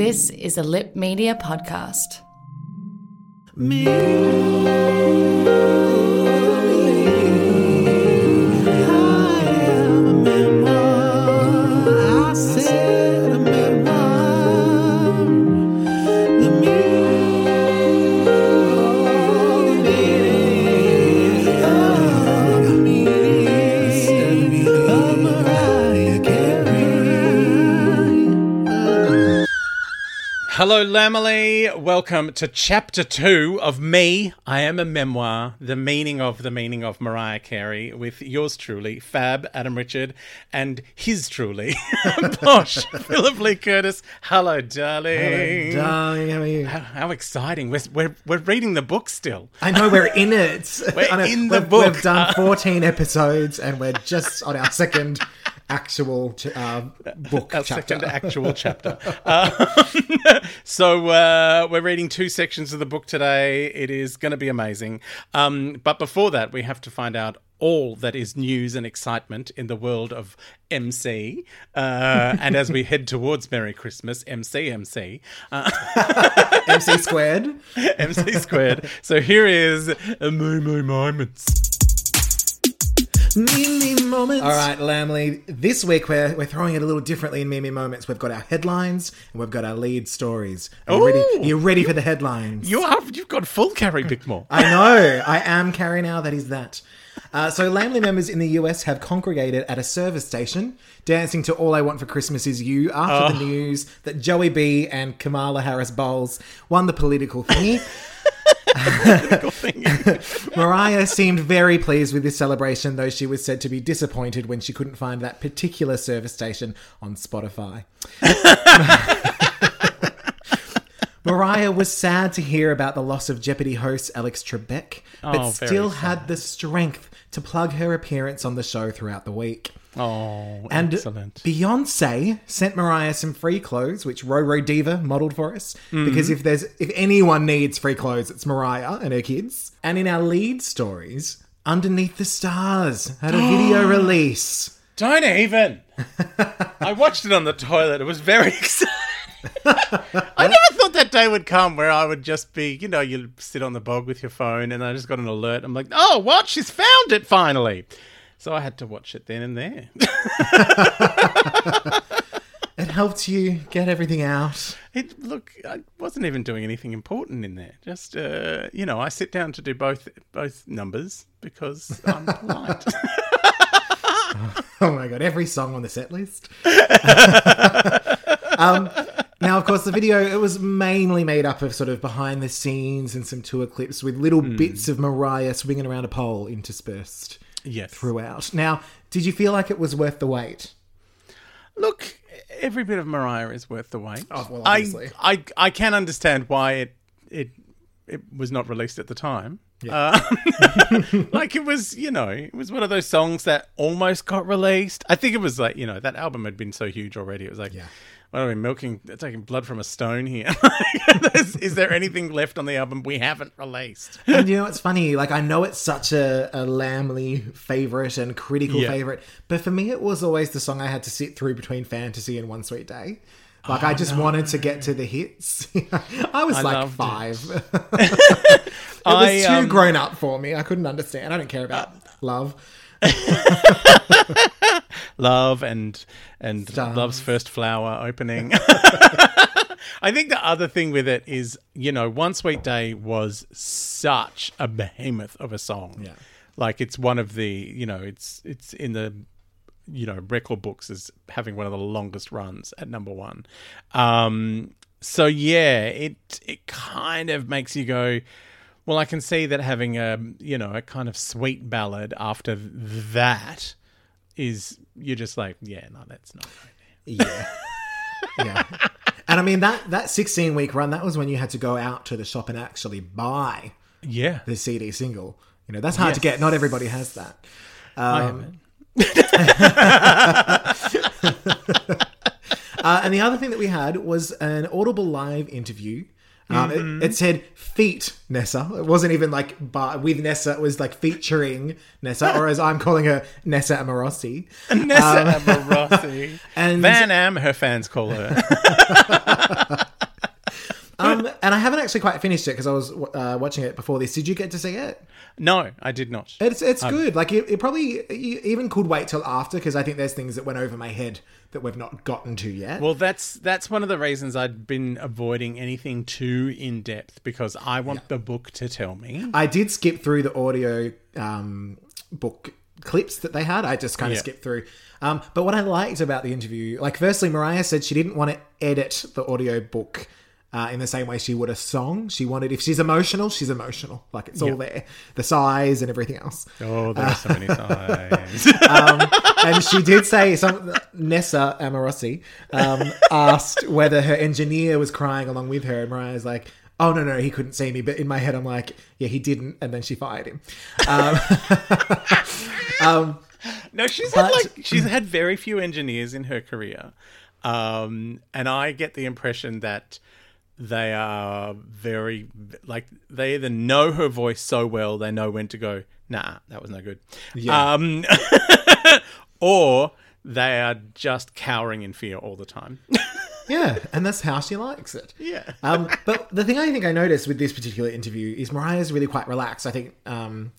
This is a Lip Media podcast. Hello, Lambily. Welcome to chapter two of Me. I am a memoir, the meaning of the meaning of Mariah Carey, with yours truly, Fab, Adam Richard, and his truly, Posh, Philip Lee Curtis. Hello, darling. Darling, how are you? How, how exciting. We're, we're, we're reading the book still. I know we're in it. We're know, in the we've, book. We've done 14 episodes and we're just on our second actual ch- uh, book Our chapter. second actual chapter. Um, so uh, we're reading two sections of the book today. It is going to be amazing. Um, but before that, we have to find out all that is news and excitement in the world of MC. Uh, and as we head towards Merry Christmas, MC, MC, uh, MC squared. MC squared. So here is a Mimi Moments. Mimi moments. All right, Lambily. This week we're, we're throwing it a little differently in Mimi moments. We've got our headlines and we've got our lead stories. Are you ready? Are you ready for the headlines? You are, you've got full Carrie Bickmore. I know. I am Carrie now. That is that. Uh, so, Lambily members in the US have congregated at a service station, dancing to All I Want for Christmas Is You after the news that Joey B and Kamala Harris Bowles won the political thingy. Mariah seemed very pleased with this celebration, though she was said to be disappointed when she couldn't find that particular service station on Spotify. Mariah was sad to hear about the loss of Jeopardy host Alex Trebek, but Oh, still had the strength to plug her appearance on the show throughout the week. Oh, And excellent. Beyonce sent Mariah some free clothes, which Roro Diva modelled for us. Mm-hmm. Because if there's if anyone needs free clothes, it's Mariah and her kids. And in our lead stories, Underneath the Stars had a video release. Don't even. I watched it on the toilet. It was very exciting. I never thought that day would come where I would just be, you know, you sit on the bog with your phone and I just got an alert. I'm like, oh, what? She's found it finally. So I had to watch it then and there. It helped you get everything out. It look, I wasn't even doing anything important in there. Just, uh, you know, I sit down to do both both numbers because I'm polite. Oh my god, every song on the set list. um, now, of course, the video it was mainly made up of sort of behind the scenes and some tour clips with little bits of Mariah swinging around a pole interspersed yes. throughout. Now, did you feel like it was worth the wait? Look, every bit of Mariah is worth the wait. Oh, well, I, obviously. I, I can understand why it it it was not released at the time. Uh, like it was, you know, it was one of those songs that almost got released. I think it was like, you know, that album had been so huge already. It was like, Yeah. What are we milking, taking blood from a stone here? is, is there anything left on the album we haven't released? And you know, it's funny. Like, I know it's such a, a Lambily favorite and critical Yeah. favorite, but for me, it was always the song I had to sit through between Fantasy and One Sweet Day. Like, Oh, I just wanted to get to the hits. I was I like five. it. It was I, too um, grown up for me. I couldn't understand. I don't care about love. Love and and Stars. love's first flower opening. I think the other thing with it is, you know, One Sweet Day was such a behemoth of a song. Yeah. Like it's one of the, you know, it's it's in the you know, record books as having one of the longest runs at number 1. Um so yeah, it it kind of makes you go well, I can see that having a, you know, a kind of sweet ballad after that is you're just like, yeah, no, that's not right. Yeah. yeah. And I mean that that 16 week run, that was when you had to go out to the shop and actually buy Yeah, the CD single. You know, that's hard to get. Not everybody has that. I Um. Uh, and the other thing that we had was an Audible Live interview. Um, Mm-hmm. it, it said feat Nessa. It wasn't even like by, with Nessa. It was like featuring Nessa, or as I'm calling her, Nessa Amorosi. Nessa Amorosi. And Van Am, her fans call her. haven't actually quite finished it because I was uh, watching it before this. Did you get to see it? No, I did not. It's it's Um, good. Like it, it probably you even could wait till after because I think there's things that went over my head that we've not gotten to yet. Well, that's that's one of the reasons I'd been avoiding anything too in depth because I want the book to tell me. I did skip through the audio um, book clips that they had. I just kind of Yeah. skipped through. Um, but what I liked about the interview, like, firstly, Mariah said she didn't want to edit the audio book. Uh, in the same way she would a song, she wanted if she's emotional, she's emotional. Like it's all there, the sighs and everything else. Oh, there are so many signs. and she did say some Nessa Amorosi um, asked whether her engineer was crying along with her, and Mariah's like, "Oh no, no, he couldn't see me." But in my head, I'm like, "Yeah, he didn't," and then she fired him. No, she's had like she's had very few engineers in her career, um, and I get the impression that they are very like they either know her voice so well they know when to go. Nah, that was no good. Yeah. Um, or they are just cowering in fear all the time. Yeah, and that's how she likes it. yeah. Um, but the thing I think I noticed with this particular interview is Mariah's really quite relaxed. I think, um,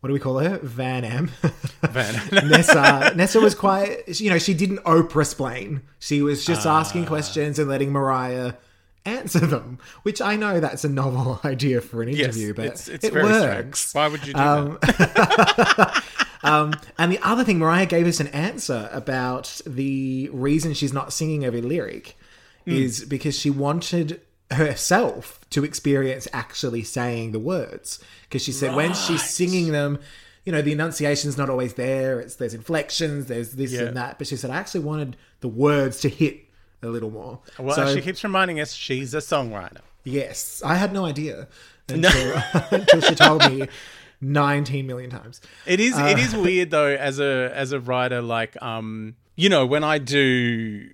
what do we call her? Van Am. Van. Nessa. Nessa was quite, you know, she didn't Oprah splain. She was just Ah. asking questions and letting Mariah answer them, which I know that's a novel idea for an Yes, interview, but it's, it's it very works. strange. Why would you do Um, that? Um, and the other thing, Mariah gave us an answer about the reason she's not singing every lyric Hmm. is because she wanted herself to experience actually saying the words. Because she said when she's singing them, you know, the enunciation's not always there. It's there's inflections, there's this Yeah. and that. But she said I actually wanted the words to hit a little more. Well, so she keeps reminding us she's a songwriter. yes, I had no idea until, until she told me 19 million times. It is Uh, it is weird though as a as a writer like um you know when I do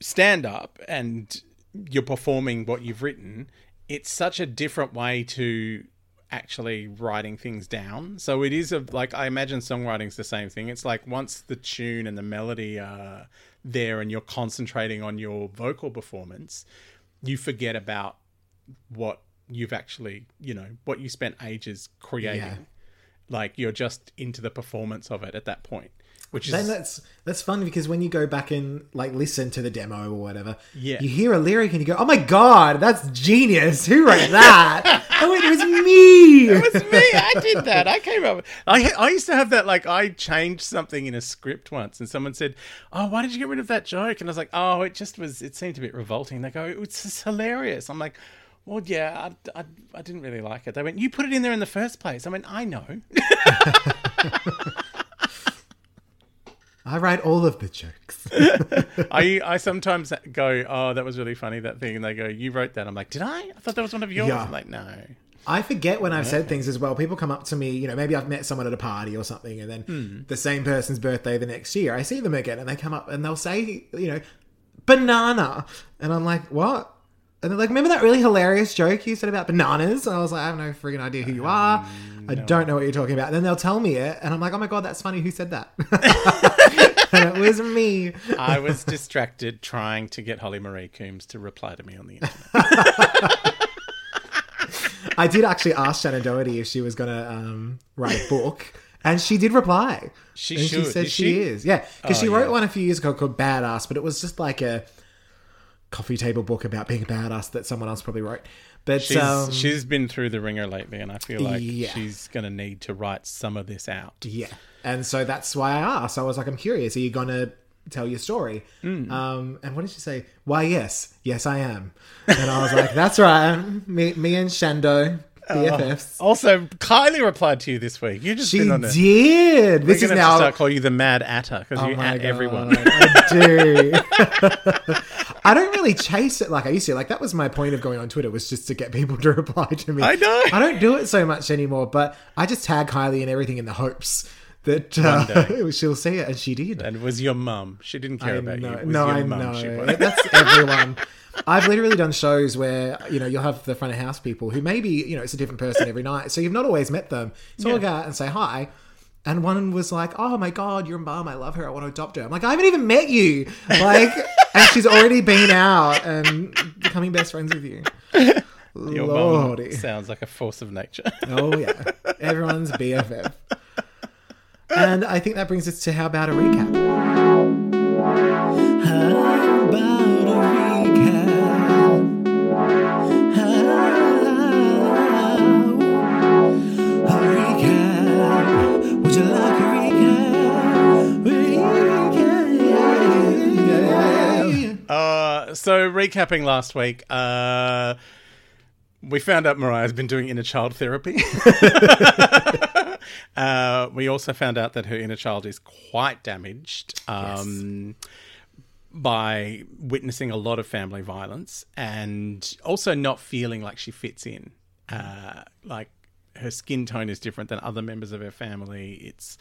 stand up and you're performing what you've written it's such a different way to actually writing things down so it is a like I imagine songwriting's the same thing it's like once the tune and the melody are there and you're concentrating on your vocal performance you forget about what you've actually you know what you spent ages creating Yeah. like you're just into the performance of it at that point which Then is that's that's fun because when you go back and like listen to the demo or whatever, Yeah. you hear a lyric and you go, "Oh my god, that's genius! Who wrote that? oh, it was me." it was me i did that i came up with, I, I used to have that like i changed something in a script once and someone said oh why did you get rid of that joke and i was like oh it just was it seemed a bit revolting they go it's just hilarious i'm like well yeah I, I, I didn't really like it they went you put it in there in the first place i went i know I write all of the jokes. I I sometimes go, oh, that was really funny that thing, and they go, you wrote that. I'm like, did I? I thought that was one of yours. Yeah. I'm like, no. I forget when I've said things as well. People come up to me, you know, maybe I've met someone at a party or something, and then Hmm. the same person's birthday the next year. I see them again, and they come up and they'll say, you know, banana, and I'm like, what? And they're like, remember that really hilarious joke you said about bananas? And I was like, I have no freaking idea who you are. I don't know what you're talking about. And then they'll tell me it, and I'm like, oh my god, that's funny. Who said that? it was me. I was distracted trying to get Holly Marie Combs to reply to me on the internet. I did actually ask Shannen Doherty if she was going to um, write a book, and she did reply. She and should. She said Is she? she? is. Yeah, because Oh, she wrote yeah. one a few years ago called Badass, but it was just like a coffee table book about being a badass that someone else probably wrote. But She's um, she's been through the ringer lately, and I feel like Yeah. she's going to need to write some of this out. yeah, and so that's why I asked. I was like, I'm curious. Are you going to tell your story? Hmm. Um, and what did she say? Why, yes, yes, I am. And I was like, that's right. Me, me and Shando, BFFs. Also, Kylie replied to you this week. You just She been on it. did. We're This is to have to now start calling you the Mad Atta because Oh you at God, everyone. I do. I don't really chase it like I used to. Like that was my point of going on Twitter was just to get people to reply to me. I know. I don't do it so much anymore, but I just tag Kylie and everything in the hopes that uh, she'll see it, and she did. And it was your mum. She didn't care I about know. you. It was no, your I mum know. That's everyone. I've literally done shows where you know you'll have the front of house people who maybe you know it's a different person every night, so you've not always met them. So I'll go out and say hi. And one was like, "Oh my god, your mum! I love her. I want to adopt her." I'm like, "I haven't even met you, like, and she's already been out and becoming best friends with you." Your Lordy. sounds like a force of nature. Oh yeah, everyone's BFF. And I think that brings us to how about a recap? How about a recap? How a recap? Would you like a recap? Recap. Uh, so recapping last week, uh, we found out Mariah's been doing inner child therapy. uh, we also found out that her inner child is quite damaged um, by witnessing a lot of family violence and also not feeling like she fits in. Uh, like her skin tone is different than other members of her family. It's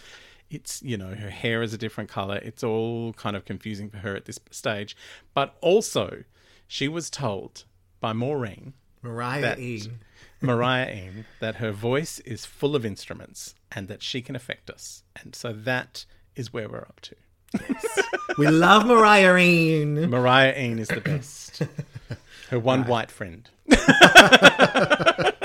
it's you know her hair is a different color it's all kind of confusing for her at this stage but also she was told by maureen Mariah that E. mariah Ean, that her voice is full of instruments and that she can affect us and so that is where we're up to We love Mariah Ean. mariah Ean is the best her one white friend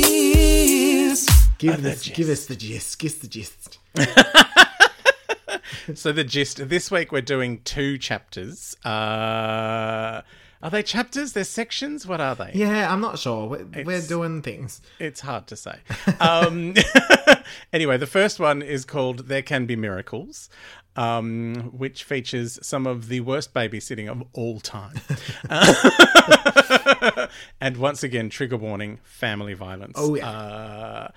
Gist. Give, this, give us the gist. Give us the gist. so the gist this week we're doing two chapters uh are they chapters they're sections what are they Yeah, I'm not sure. We're, we're doing things. It's hard to say. Um, anyway, the first one is called There Can Be Miracles, um, which features some of the worst babysitting of all time. Uh, and once again, trigger warning family violence. Oh, yeah. Uh,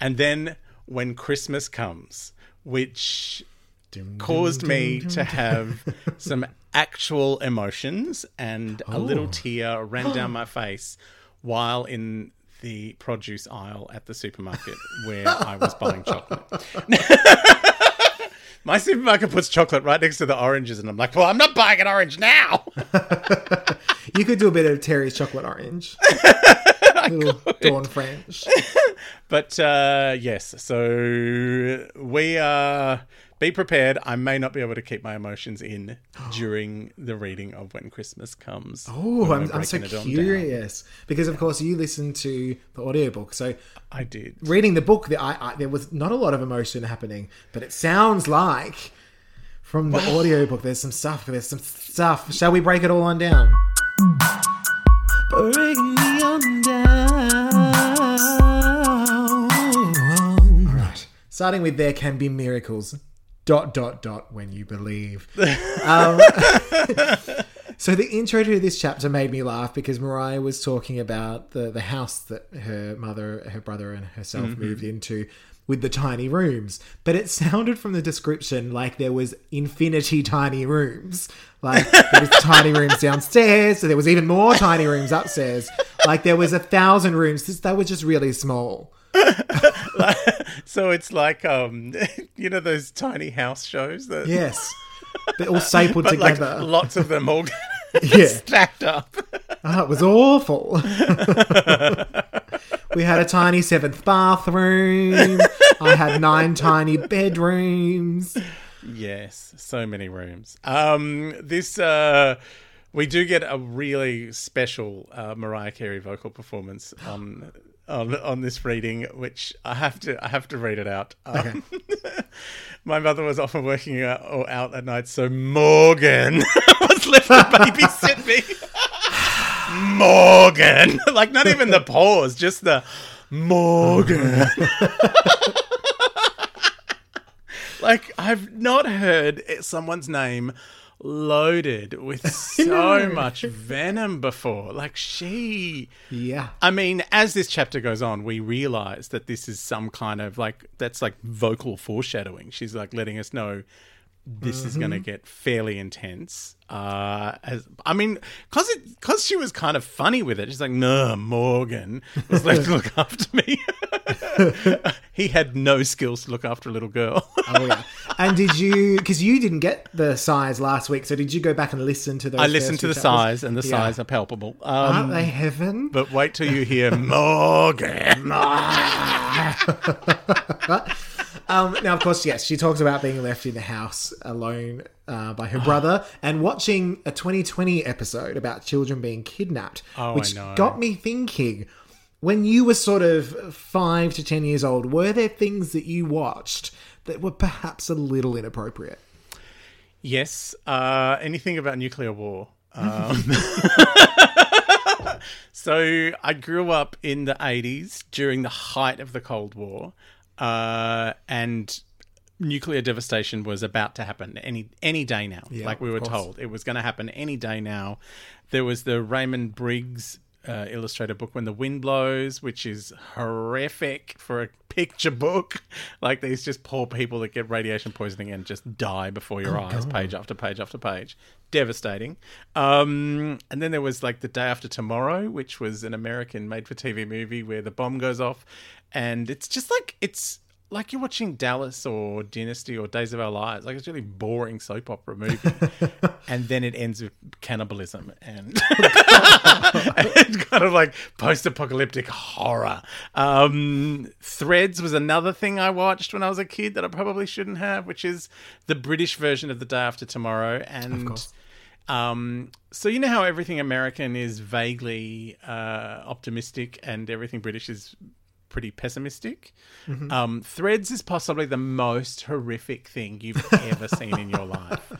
and then When Christmas Comes, which caused me to have some actual emotions and a little oh. tear ran down my face while in the produce aisle at the supermarket where I was buying chocolate. my supermarket puts chocolate right next to the oranges, and I'm like, well, I'm not buying an orange now. You could do a bit of Terry's chocolate orange. Little Dawn French. But uh, yes, so we uh, be prepared. I may not be able to keep my emotions in during the reading of When Christmas Comes. Oh, I'm, I'm so curious. Because, of course, you listened to the audiobook. So, I did. reading the book, the, I, I, there was not a lot of emotion happening. But it sounds like from the audiobook, there's some stuff. There's some stuff. Shall we break it all on down? Break Starting with There Can Be Miracles. Dot, dot, dot, when you believe. Um, so the intro to this chapter made me laugh because Mariah was talking about the, the house that her mother, her brother, and herself moved into with the tiny rooms. But it sounded from the description like there was infinity tiny rooms. Like there was tiny rooms downstairs, so there was even more tiny rooms upstairs. Like there was a thousand rooms. That was just really small. So it's like, um, you know, those tiny house shows that, Yes. They're all stapled but like together. lots of them all yeah. stacked up. Oh, it was awful. we had a tiny seventh bathroom. I had nine tiny bedrooms. Yes, so many rooms. Um, this uh, we do get a really special uh, Mariah Carey vocal performance on on on this reading, which I have to I have to read it out. Um, my mother was often working out, or out at night, so Morgan was left to babysit me. Morgan, like not even the pause, just the Morgan. like I've not heard someone's name loaded with so much venom before. Like she Yeah. I mean, as this chapter goes on, we realize that this is some kind of like that's like vocal foreshadowing. She's like letting us know this is going to get fairly intense. Uh, as I mean, cause it cause she was kind of funny with it. She's like, "No, Morgan was left to look after me." he had no skills to look after a little girl. Oh, yeah. And did you, because you didn't get the size last week, so did you go back and listen to those? I listened to the chapters? size, and the Yeah. size are palpable. Um, Aren't they heaven? but wait till you hear Morgan. Um, now, of course, yes, she talks about being left in the house alone uh, by her brother and watching a 2020 episode about children being kidnapped, Oh, which got me thinking. When you were sort of five to ten years old, were there things that you watched that were perhaps a little inappropriate? Yes. Uh, anything about nuclear war? Um, so I grew up in the 80s during the height of the Cold War, uh, and nuclear devastation was about to happen any any day now. like we were told, it was going to happen any day now. There was the Raymond Briggs uh, illustrated book "When the Wind Blows," which is horrific for a picture book. Like these just poor people that get radiation poisoning and just die before your eyes, page after page after page. Devastating. Um, and then there was like "The Day After Tomorrow," which was an American made-for-TV movie where the bomb goes off, and it's just like it's like you're watching Dallas or Dynasty or Days of Our Lives. Like it's really boring soap opera movie, and then it ends with cannibalism and, and kind of like post-apocalyptic horror. Um, Threads was another thing I watched when I was a kid that I probably shouldn't have, which is the British version of The Day After Tomorrow, and. Um, so you know how everything American is vaguely uh, optimistic and everything British is pretty pessimistic. Um, Threads is possibly the most horrific thing you've ever seen in your life.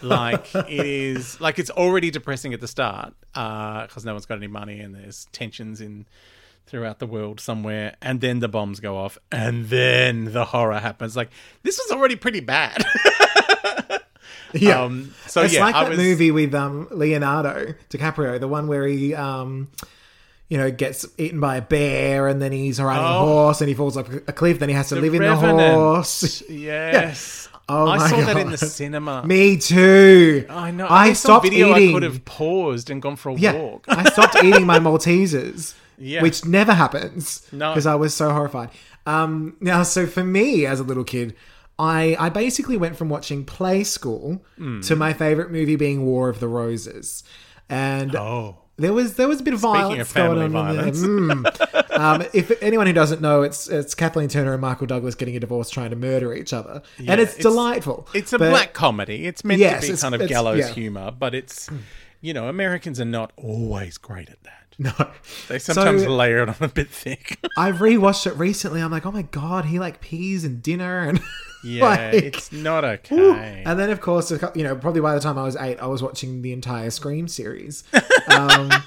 Like it is, like it's already depressing at the start because no one's got any money and there's tensions in throughout the world somewhere, and then the bombs go off, and then the horror happens. Like this was already pretty bad. Yeah. Um, so it's yeah, like I that was- movie with um, Leonardo DiCaprio, the one where he, um, you know, gets eaten by a bear and then he's riding a Oh. horse and he falls off a cliff. Then he has to live in the horse. Yes. Oh I my saw that in the cinema. Me too. I know. I some stopped video eating. I could have paused and gone for a Yeah, walk. I stopped eating my Maltesers, Yeah. which never happens No. because I was so horrified. Um, now, so for me as a little kid, I I basically went from watching Play School Hmm. to my favorite movie being War of the Roses, and Oh. There was there was a bit of violence of family going on violence. Mm. um, if anyone who doesn't know, it's it's Kathleen Turner and Michael Douglas getting a divorce, trying to murder each other, and it's, it's- delightful. It's a But- black comedy. It's meant Yes, to be kind of gallows yeah. humor, but it's, you know, Americans are not always great at that. No, They sometimes So- layer it on a bit thick. I rewatched it recently. I'm like, oh my god, he like peas and dinner and yeah, like- it's not okay. Ooh. And then, of course, you know, probably by the time I was eight, I was watching the entire Scream series. Um, I,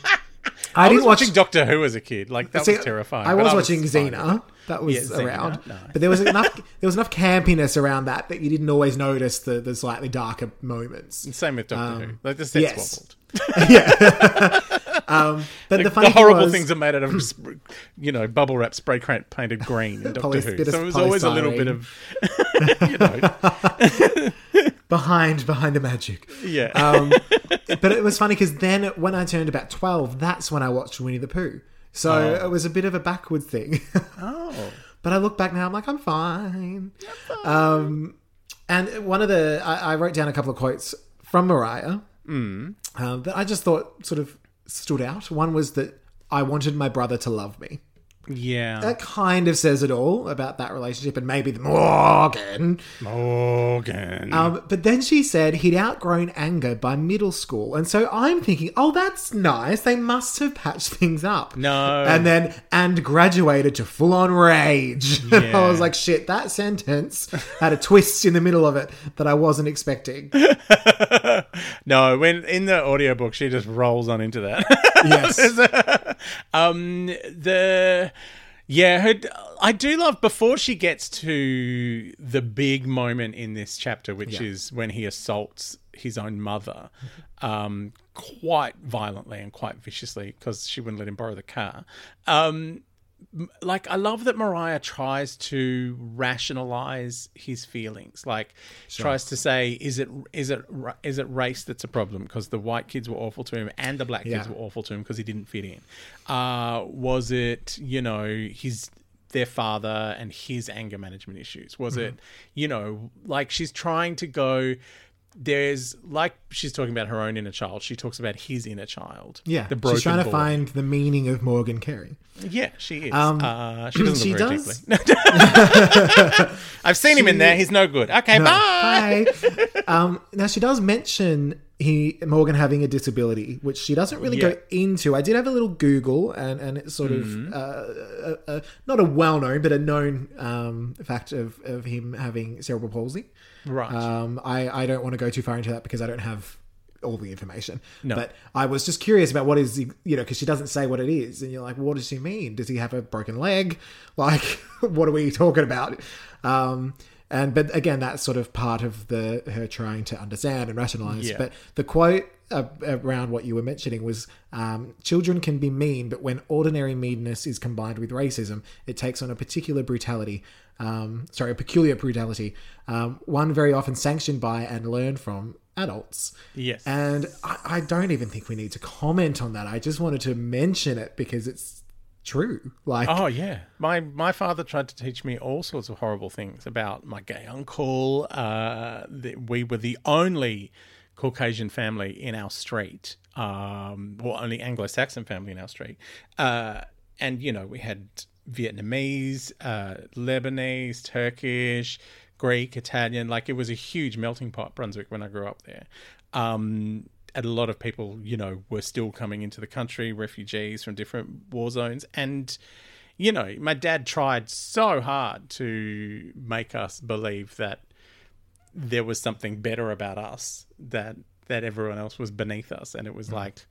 I didn't was watch. watching Doctor Who as a kid. Like that see, was terrifying. I but was watching. Xena. That was Yeah, Xena, around, no. but there was enough. There was enough campiness around that that you didn't always notice the, the slightly darker moments. Same with Doctor Who. Like the Um, yes. wobbled. Um, but the The, funny horrible thing was, things are made out of, you know, bubble wrap spray painted green in Doctor Who. So it was always a little bit of, you know, behind behind the magic. yeah. Um, but it was funny because then when I turned about twelve, that's when I watched Winnie the Pooh. So it was a bit of a backward thing. oh. But I look back now, I'm like, I'm fine. Um, and one of the, I, I wrote down a couple of quotes from Mariah Mm. um, that I just thought sort of stood out. One was that I wanted my brother to love me. Yeah. That kind of says it all about that relationship and maybe the Morgan. Morgan. Um, but then she said he'd outgrown anger by middle school. And so I'm thinking, oh, that's nice. They must have patched things up. No. And then, and graduated to full on rage. And I was like, shit, that sentence had a twist in the middle of it that I wasn't expecting. no, when in the audiobook she just rolls on into that. Yes. um the yeah, her, I do love before she gets to the big moment in this chapter, which Yeah. is when he assaults his own mother, um, quite violently and quite viciously because she wouldn't let him borrow the car. Um, like I love that Mariah tries to rationalize his feelings. Like tries to say, is it is it is it race that's a problem because the white kids were awful to him and the black kids were awful to him because he didn't fit in. Uh, was it you know his their father and his anger management issues? Was it you know like she's trying to go. There's like she's talking about her own inner child. She talks about his inner child. Yeah, the broken she's trying to find the meaning of Morgan Carey. Yeah, she is. Um, uh, she doesn't she does. I've seen him in there. He's no good. Okay, bye. Bye. um, now she does mention he Morgan having a disability, which she doesn't really Yeah. go into. I did have a little Google, and and it's sort Mm-hmm. of uh, a, a, not a well known, but a known um, fact of of him having cerebral palsy. Right. Um, I I don't want to go too far into that because I don't have all the information. No. But I was just curious about what is the- you know because she doesn't say what it is, and you're like, what does she mean? Does he have a broken leg? Like, what are we talking about? Um, and but again, that's sort of part of the her trying to understand and rationalize. Yeah. But the quote around what you were mentioning was, um, "Children can be mean, but when ordinary meanness is combined with racism, it takes on a particular brutality." Um, sorry, a peculiar brutality, um, one very often sanctioned by and learned from adults. Yes. And I, I don't even think we need to comment on that. I just wanted to mention it because it's true. Like, Oh yeah, my my father tried to teach me all sorts of horrible things about my gay uncle. Uh, that we were the only Caucasian family in our street, um, or only Anglo-Saxon family in our street, uh, and you know we had Vietnamese, uh, Lebanese, Turkish, Greek, Italian. Like it was a huge melting pot, Brunswick, when I grew up there. Um, a lot of people, you know, were still coming into the country, refugees from different war zones. And, you know, my dad tried so hard to make us believe that there was something better about us, that that everyone else was beneath us. And it was like,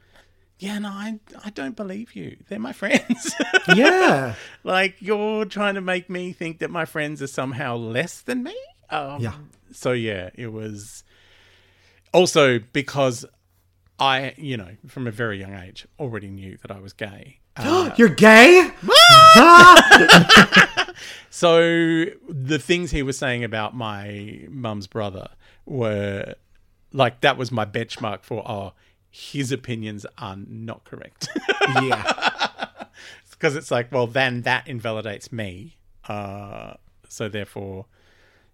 yeah, no, I, I don't believe you. They're my friends. yeah, like you're trying to make me think that my friends are somehow less than me. Um, Yeah. So yeah, it was also because I, you know, from a very young age, already knew that I was gay. Uh, you're gay. so the things he was saying about my mum's brother were like that was my benchmark for oh his opinions are not correct. yeah, because it's like, well, then that invalidates me. Uh, so therefore,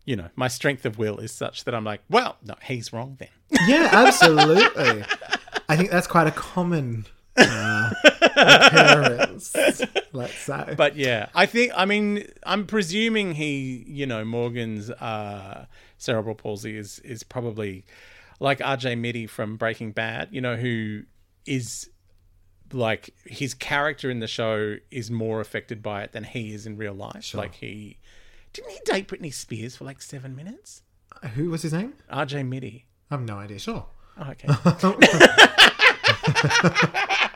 you know, my strength of will is such that I'm like, well, no, he's wrong then. yeah, absolutely. I think that's quite a common uh, occurrence. Let's say, But yeah, I think, I mean, I'm presuming he, you know, Morgan's uh, cerebral palsy is is probably like RJ Mitte from Breaking Bad, you know, who is like his character in the show is more affected by it than he is in real life. Like he didn't he date Britney Spears for like seven minutes? who was his name? RJ Mitte. I have no idea. Sure. Oh, okay.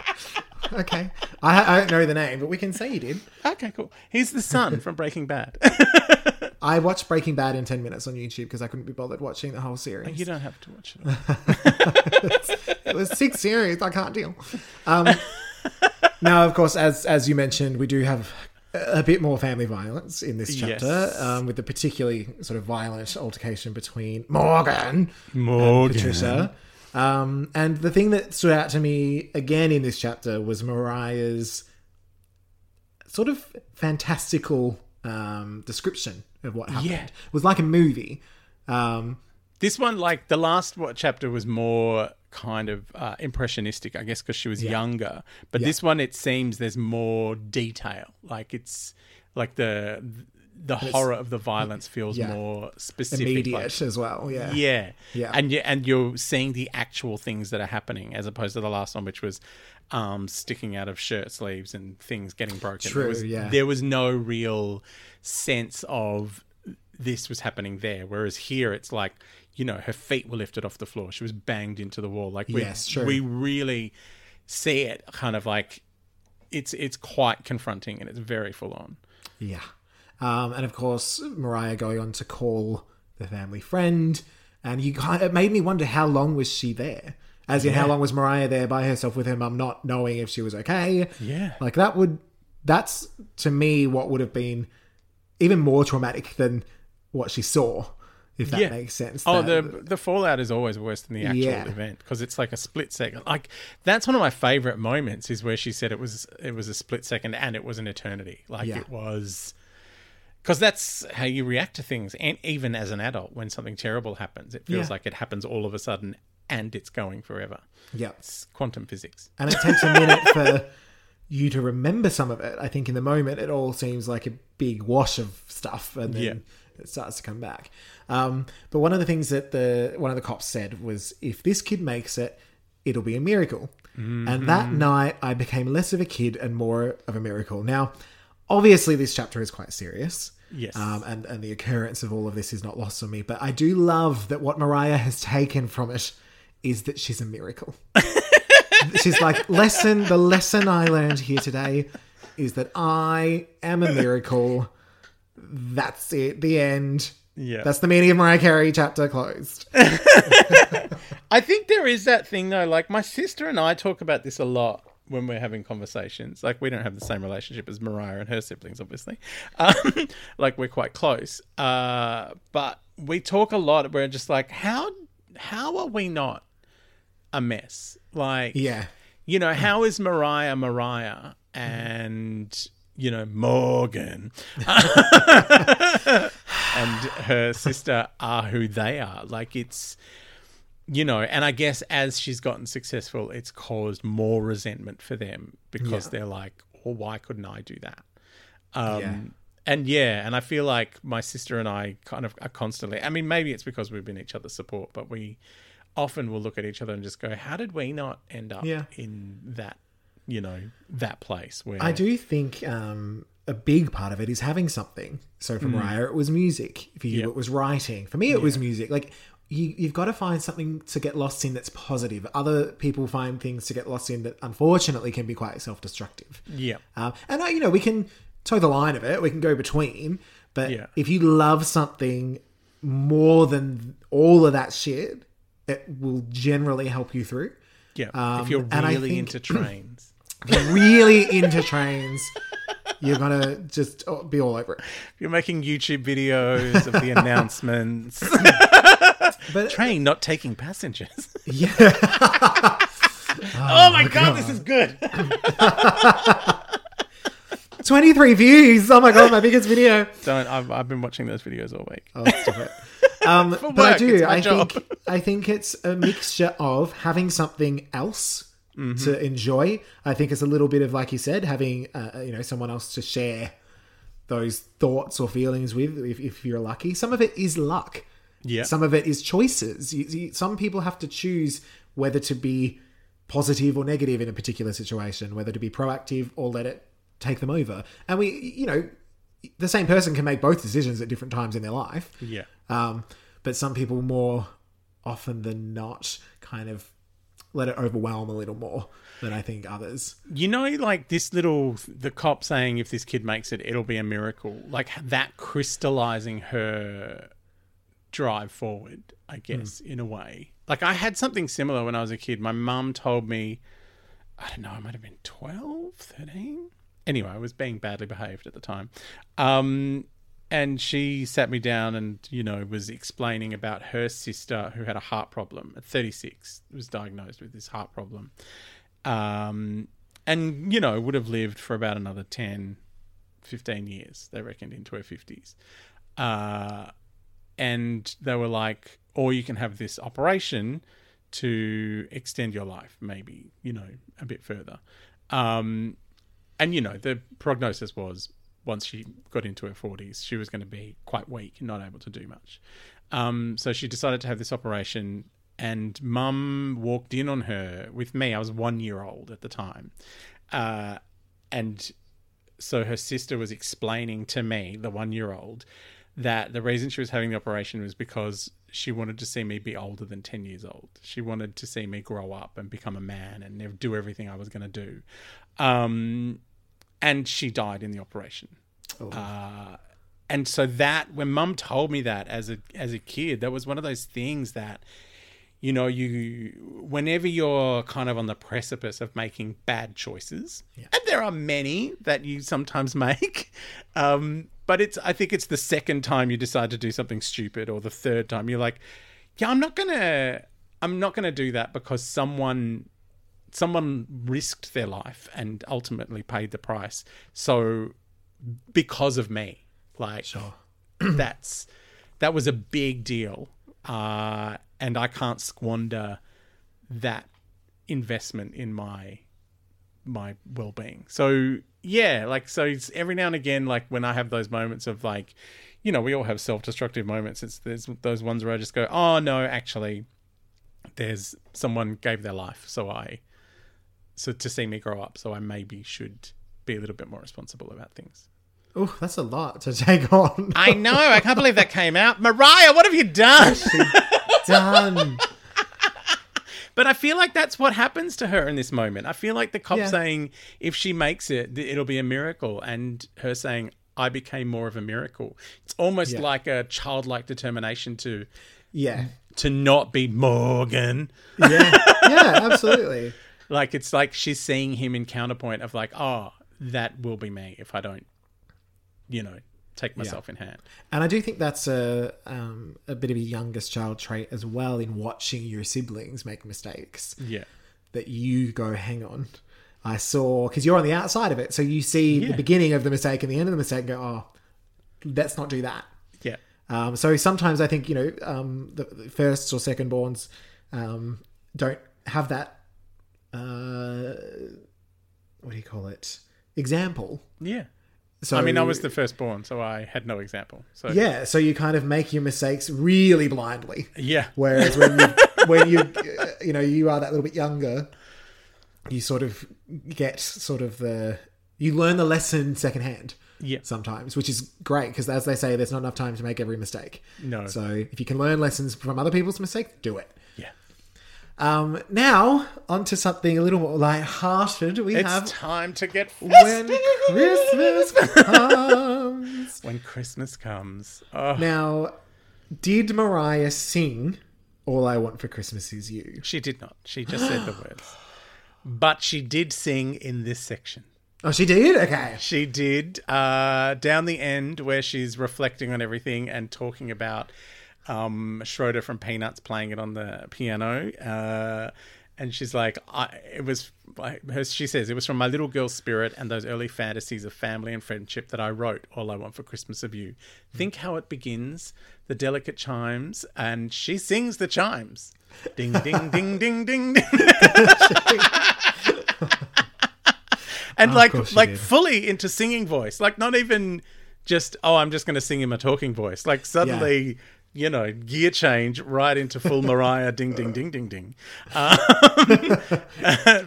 Okay. I, I don't know the name, but we can say you did. okay, cool. He's the son from Breaking Bad. I watched Breaking Bad in 10 minutes on YouTube because I couldn't be bothered watching the whole series. you don't have to watch it. it was six series. I can't deal. Um, now, of course, as as you mentioned, we do have a bit more family violence in this chapter, Yes. um, with the particularly sort of violent altercation between Morgan Morgan. Patricia. Um, and the thing that stood out to me again in this chapter was Mariah's sort of fantastical um, description of what happened. Yeah. It was like a movie. Um, This one, like the last what, chapter, was more kind of uh, impressionistic, I guess, because she was younger. But this one, it seems there's more detail. Like it's like the the horror of the violence feels yeah. more specific. immediate like- as well. Yeah. Yeah, Yeah. and you and you're seeing the actual things that are happening, as opposed to the last one, which was arms sticking out of shirt sleeves and things getting broken. True, There was, yeah. There was no real sense of this was happening there, whereas here it's like you know her feet were lifted off the floor, she was banged into the wall. Like we, Yes, we really see it kind of like it's it's quite confronting and it's very full on. Yeah. Um, and of course, Mariah going on to call the family friend, and you kind it made me wonder how long was she there? As in, how long was Mariah there by herself with her mum, not knowing if she was okay? Yeah. Like that would, that's to me what would have been even more traumatic than what she saw, if that Yeah. makes sense. Oh, That- the the fallout is always worse than the actual Yeah. event because it's like a split second. Like that's one of my favorite moments is where she said it was it was a split second and it was an eternity. Like Yeah. it was, because that's how you react to things and even as an adult when something terrible happens it feels like it happens all of a sudden and it's going forever Yeah. it's quantum physics And it takes a minute for you to remember some of it. I think in the moment it all seems like a big wash of stuff and then Yeah. It starts to come back. Um, but one of the things that the one of the cops said was if this kid makes it, it'll be a miracle. And Mm-hmm. that night I became less of a kid and more of a miracle. Now, obviously this chapter is quite serious. Yes. Um, and, and the occurrence of all of this is not lost on me. But I do love that what Mariah has taken from it is that she's a miracle. she's like, lesson, the lesson I learned here today is that I am a miracle. That's it. The end. Yeah. That's the meaning of Mariah Carey chapter closed. I think there is that thing though. Like my sister and I talk about this a lot when we're having conversations. Like we don't have the same relationship as Mariah and her siblings, obviously. Um, like we're quite close, uh, but we talk a lot. We're just like, how how are we not a mess? Like, Yeah. you know, how is Mariah Mariah and you know Morgan and her sister are who they are? Like it's you know, and I guess as she's gotten successful, it's caused more resentment for them because Yeah. they're like, "Well, why couldn't I do that?" Um, Yeah. And yeah, and I feel like my sister and I kind of are constantly. I mean, maybe it's because we've been each other's support, but we often will look at each other and just go, "How did we not end up Yeah. in that, you know, that place where I do think um, a big part of it is having something. So for Mariah, it was music. For you, Mm. Yeah. it was writing. For me, it was music. Like you, you've got to find something to get lost in that's positive. Other people find things to get lost in that unfortunately can be quite self-destructive. Yeah, Um, and I, you know, we can toe the line of it. We can go between. But Yeah. if you love something more than all of that shit, it will generally help you through. yeah. Um, if you're really think- into trains, really into trains, you're gonna just oh, be all over it. you're making YouTube videos of the announcements, But train not taking passengers. yeah, Oh, my god, this is good. 23 views. Oh my god, my biggest video. Don't. I've, I've been watching those videos all week. Oh, stop it. Um, but I do. I job. think I think it's a mixture of having something else Mm-hmm. to enjoy. I think it's a little bit of like you said, having uh, you know someone else to share those thoughts or feelings with. If, if you're lucky, some of it is luck. Yeah. Some of it is choices. You, you, some people have to choose whether to be positive or negative in a particular situation, whether to be proactive or let it take them over. And we, you know, the same person can make both decisions at different times in their life. Yeah. Um, but some people more often than not kind of let it overwhelm a little more than I think others. You know, like this little, the cop saying, if this kid makes it, it'll be a miracle. Like that crystallizing her drive forward, I guess, in a way. Like I had something similar when I was a kid. My mum told me, I don't know, I might have been 12, 13. Anyway, I was being badly behaved at the time. Um, and she sat me down and, you know, was explaining about her sister who had a heart problem at 36, was diagnosed with this heart problem. Um, and you know would have lived for about another 10 15 years they reckoned into her 50s uh, and they were like or you can have this operation to extend your life maybe you know a bit further. Um, and you know the prognosis was once she got into her 40s she was going to be quite weak not able to do much. Um, so she decided to have this operation and mum walked in on her with me. I was one year old at the time. Uh, and so her sister was explaining to me the one year old that the reason she was having the operation was because she wanted to see me be older than 10 years old. She wanted to see me grow up and become a man and do everything i was going to do. Um, and she died in the operation. Uh, and so that when mum told me that as a as a kid that was one of those things that you know you whenever you're kind of on the precipice of making bad choices and there are many that you sometimes make um, but it's i think it's the second time you decide to do something stupid or the third time you're like yeah i'm not gonna i'm not gonna do that because someone someone risked their life and ultimately paid the price so because of me Like Sure. that's that was a big deal, uh, and I can't squander that investment in my my well-being. So yeah, like so it's every now and again like when I have those moments of like you know, we all have self-destructive moments. It's there's those ones where I just go, "Oh no, actually there's someone gave their life, so I so to see me grow up, so I maybe should be a little bit more responsible about things." Oh, that's a lot to take on. I know, I can't believe that came out. Mariah, what have you done? Done. But I feel like that's what happens to her in this moment. I feel like the cop Yeah. saying if she makes it, it'll be a miracle, and her saying I became more of a miracle. It's almost Yeah. like a childlike determination to Yeah. to not be Morgan. Yeah. Yeah, absolutely. Like it's like she's seeing him in counterpoint of like, oh, that will be me if I don't, you know, take myself in hand. And I do think that's a um, a bit of a youngest child trait as well in watching your siblings make mistakes. Yeah. That you go, hang on, I saw because you're on the outside of it, so you see Yeah. the beginning of the mistake and the end of the mistake, and go, oh, let's not do that. Yeah. Um, so sometimes I think you know um, the, the first or second borns um, don't have that. Uh, what do you call it? Example. Yeah. So I mean, I was the firstborn, so I had no example. So yeah. So you kind of make your mistakes really blindly. yeah. Whereas when you, when you you know you are that little bit younger, you sort of get sort of the you learn the lesson secondhand. Yeah. Sometimes, which is great because as they say, there's not enough time to make every mistake. No. So if you can learn lessons from other people's mistakes, do it. Um, now onto something a little more light-hearted. We It's have time to get when. Christmas comes. when Christmas comes. Oh, now, did Mariah sing "All I Want for Christmas Is You"? she did not. She just said the words. But she did sing in this section. Oh, she did. Okay. She did uh, down the end where she's reflecting on everything and talking about um, Schroeder from Peanuts playing it on the piano. Uh, and she's like, I, it was, her, she says, it was from my little girl spirit and those early fantasies of family and friendship that I wrote All I Want for Christmas of You. Think how it begins, the delicate chimes, and she sings the chimes. Ding, ding, ding, ding, ding, ding. and like like fully into singing voice like not even just oh i'm just going to sing in my talking voice like suddenly you know gear change right into full mariah ding ding ding ding ding. Um,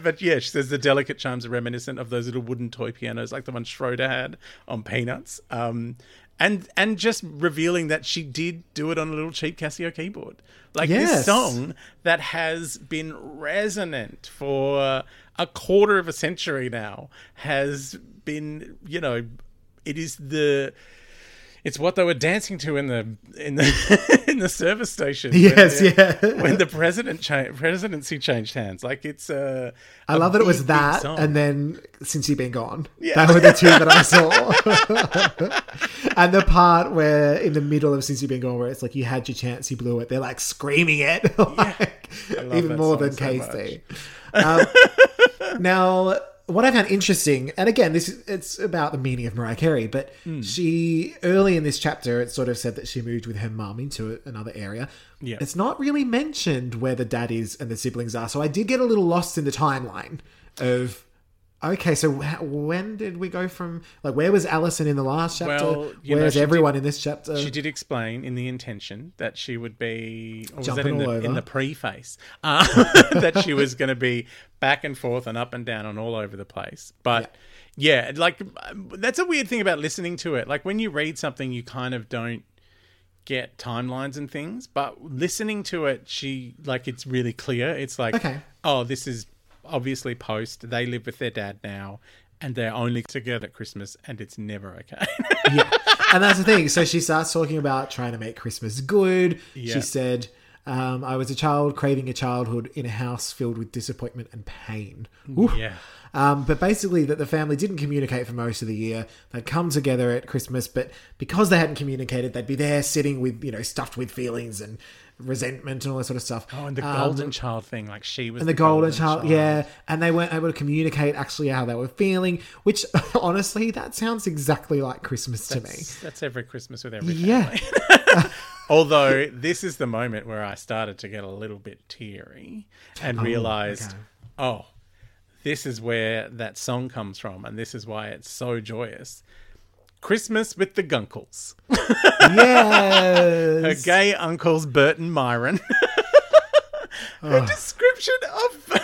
but yeah she says the delicate chimes are reminiscent of those little wooden toy pianos like the one schroeder had on peanuts. Um, and and just revealing that she did do it on a little cheap casio keyboard. Like this song that has been resonant for a quarter of a century now has been you know it is the it's what they were dancing to in the in the in the service station when Yes, the- yeah. when the president cha- presidency changed hands like it's uh, I love that it was that, song. and then since you've been gone, Yeah. that were the two that I saw. and the part where in the middle of since you've been gone, where it's like you had your chance, you blew it. They're like screaming it, like, love even more than so um, now, what I found interesting, and again, this is it's about the meaning of Mariah Carey, but Hmm. she early in this chapter, it sort of said that she moved with her mum into another area. Yeah. It's not really mentioned where the dad is and the siblings are, so I did get a little lost in the timeline of. Okay, so when did we go from like where was Alison in the last chapter? Well, Where's she everyone in this chapter? She did explain in the intention that she would be, or was that Jumping in all the, in the preface, uh, that she was going to be back and forth and up and down and all over the place. But yeah, like um, that's a weird thing about listening to it. Like when you read something, you kind of don't get timelines and things, but listening to it, she like it's really clear. It's like, Okay. oh, this is obviously post. They live with their dad now. And they're only together at Christmas, and it's never okay. yeah. And that's the thing. So she starts talking about trying to make Christmas good. Yeah. She said, um, I was a child craving a childhood in a house filled with disappointment and pain. Oof. yeah. Um, but basically, that the family didn't communicate for most of the year. They'd come together at Christmas, but because they hadn't communicated, they'd be there sitting with, you know, stuffed with feelings and resentment and all that sort of stuff. Oh, and the Um, golden child thing, like she was and the golden, child, yeah, and they weren't able to communicate actually how they were feeling, which honestly, that sounds exactly like Christmas to me. That's, that's every Christmas with every Yeah. Although this is the moment where I started to get a little bit teary and realized, okay. oh, this is where that song comes from, and this is why it's so joyous. Christmas with the Gunkles. Yes. Her gay uncles, Bert and Myron. Her description of,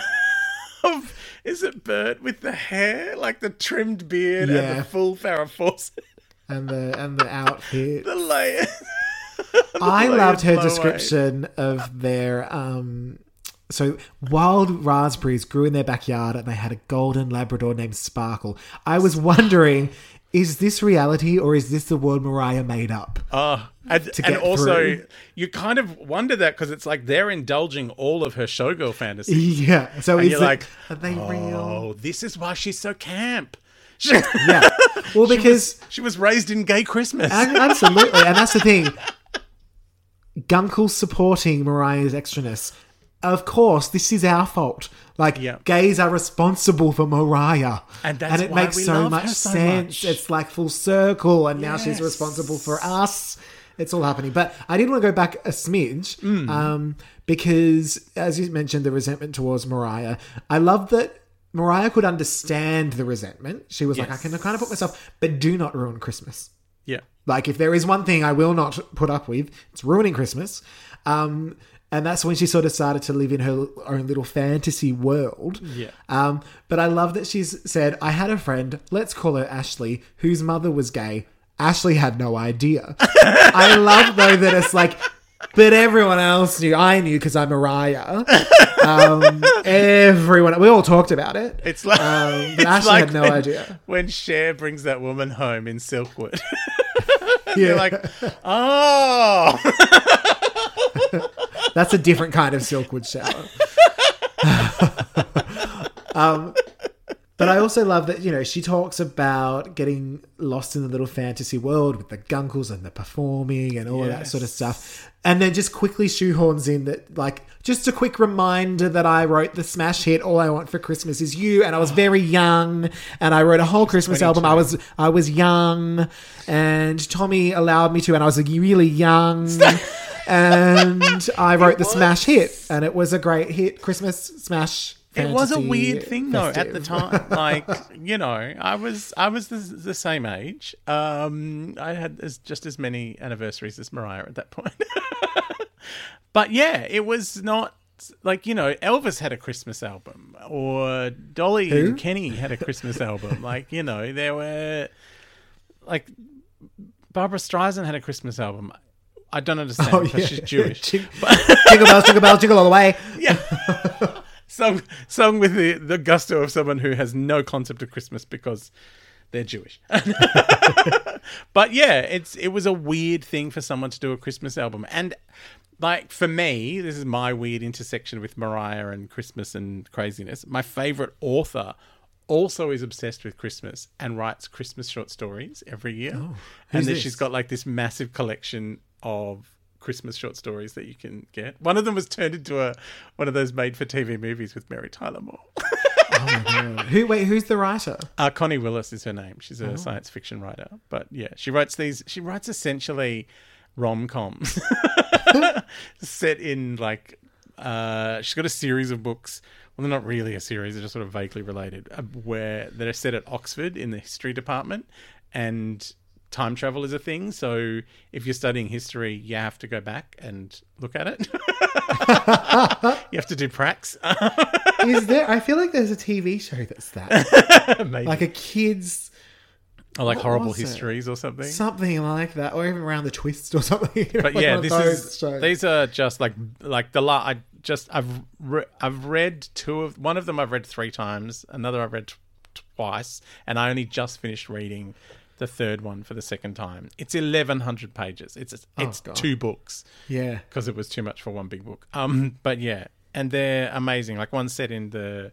of is it Bert with the hair, like the trimmed beard and the full Farrah Fawcett, and the and the outfit. the layer. I loved her description of their um so wild raspberries grew in their backyard and they had a golden labrador named Sparkle. I was wondering is this reality or is this the world Mariah made up? Oh, and, and also through. you kind of wonder that because it's like they're indulging all of her showgirl fantasy. Yeah. So And you're it, like, are they real? oh, this is why she's so camp. She, Yeah. Well, because she was raised in gay Christmas. Absolutely, and that's the thing. Gunkel supporting Mariah's extraness. Of course, this is our fault. Like Yeah. gays are responsible for Mariah, And that's it makes so much so sense. much. It's like full circle, and now she's responsible for us. It's all happening. But I did want to go back a smidge Mm. um, because, as you mentioned, the resentment towards Mariah. I love that Mariah could understand the resentment. She was like, "I can kind of put myself, but do not ruin Christmas." yeah. Like, if there is one thing I will not put up with, it's ruining Christmas. Um, and that's when she sort of started to live in her own little fantasy world. Yeah. Um, but I love that she's said, I had a friend, let's call her Ashley, whose mother was gay. Ashley had no idea. I love, though, that it's like, but everyone else knew. I knew because I'm Mariah. Um, everyone, we all talked about it. It's like, Um, but it's Ashley like had no when, idea. when Cher brings that woman home in Silkwood. Yeah. You're like, oh, That's a different kind of Silkwood shower. um, but I also love that, you know, she talks about getting lost in the little fantasy world with the gunkles and the performing and all of that sort of stuff. And then just quickly shoehorns in that, like, just a quick reminder that I wrote the smash hit "All I Want for Christmas Is You," and I was very young, and I wrote a whole Christmas album. I was I was young, and Tommy allowed me to, and I was really young, and I wrote the smash hit, and it was a great hit, Christmas smash. it was a weird thing though at the time. Like, you know, I was I was the, the same age. Um, I had as, just as many anniversaries as Mariah at that point. but yeah, it was not like you know Elvis had a Christmas album or Dolly Who? and Kenny had a Christmas album. Like you know there were like Barbra Streisand had a Christmas album. I don't understand Oh, yeah. she's Jewish. Jing- jingle bells, jingle bells, jingle all the way. Yeah. sung sung with the, the gusto of someone who has no concept of Christmas because they're Jewish. but yeah, it's it was a weird thing for someone to do a Christmas album. And like for me, this is my weird intersection with Mariah and Christmas and craziness. My favorite author also is obsessed with Christmas and writes Christmas short stories every year. Oh, and then this? she's got like this massive collection of Christmas short stories that you can get. One of them was turned into a one of those made for TV movies with Mary Tyler Moore. Who? Wait, who's the writer? Uh, Connie Willis is her name. She's a Oh. science fiction writer. But yeah, she writes these. She writes essentially rom coms set in like. Uh, she's got a series of books. Well, they're not really a series; they're just sort of vaguely related. Uh, where that are set at Oxford in the history department, and time travel is a thing. So if you're studying history, you have to go back and look at it. you have to do pracs. Is there? I feel like there's a TV show that's that, Maybe. like a kids or like what horrible was it? histories or something. something like that, or even around the twist or something. but Like yeah, this is shows. these are just like like the la- I just I've re- I've read two of one of them I've read three times, another I've read t- twice, and I only just finished reading the third one for the second time. It's eleven hundred pages. It's it's God. two books yeah. because it was too much for one big book. Um, but yeah, and they're amazing. Like one set in the